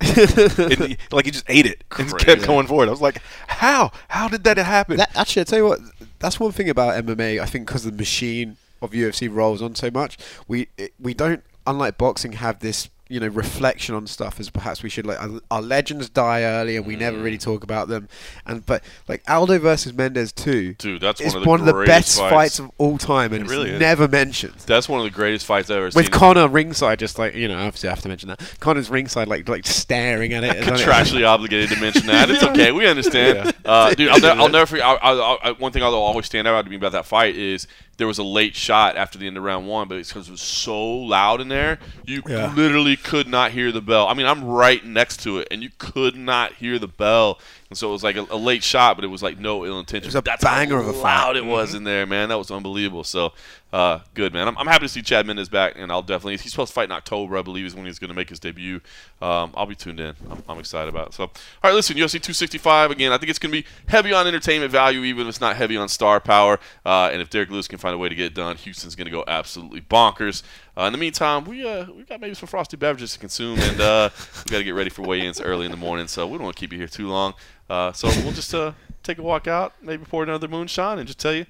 it, like he just ate it and Crazy. kept going forward. I was like, "How? How did that happen?" That, actually, I tell you what, that's one thing about MMA. I think because the machine of UFC rolls on so much, we it, we don't, unlike boxing, have this you know reflection on stuff as perhaps we should. Like our, our legends die early, and we never Mm. really talk about them. And but like Aldo versus Mendes too, Dude, that's is one of the one of the best fights. fights of all time, and It really it's never mentioned. that's one of the greatest fights I've ever seen. With Conor ringside, just like you know, obviously I have to mention that Conor's ringside, like like staring at it. as well. contractually obligated to mention that. It's okay. We understand. Uh, dude, I'll, ne- I'll never forget. I'll, I'll, I'll, one thing I'll always stand out to me about that fight is there was a late shot after the end of round one, but it's because it was so loud in there, you Yeah. literally could not hear the bell. I mean, I'm right next to it, and you could not hear the bell. And so it was like a, a late shot, but it was like no ill intention. It was a That's banger of a loud it was in there, man. That was unbelievable. So uh, good, man. I'm, I'm happy to see Chad Mendes back, and I'll definitely. He's supposed to fight in October, I believe, is when he's going to make his debut. Um, I'll be tuned in. I'm, I'm excited about it. So, all right, listen, UFC 265 again. I think it's going to be heavy on entertainment value, even if it's not heavy on star power. Uh, and if Derrick Lewis can find a way to get it done, Houston's going to go absolutely bonkers. Uh, in the meantime, we uh, we got maybe some frosty beverages to consume, and uh, we got to get ready for weigh-ins early in the morning. So we don't want to keep you here too long. Uh, so we'll just uh, take a walk out, maybe pour another moonshine, and just tell you,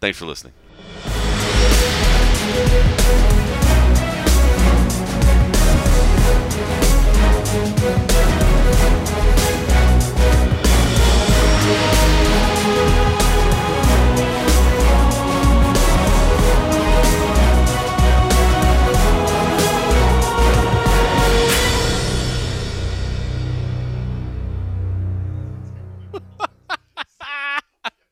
thanks for listening. Thank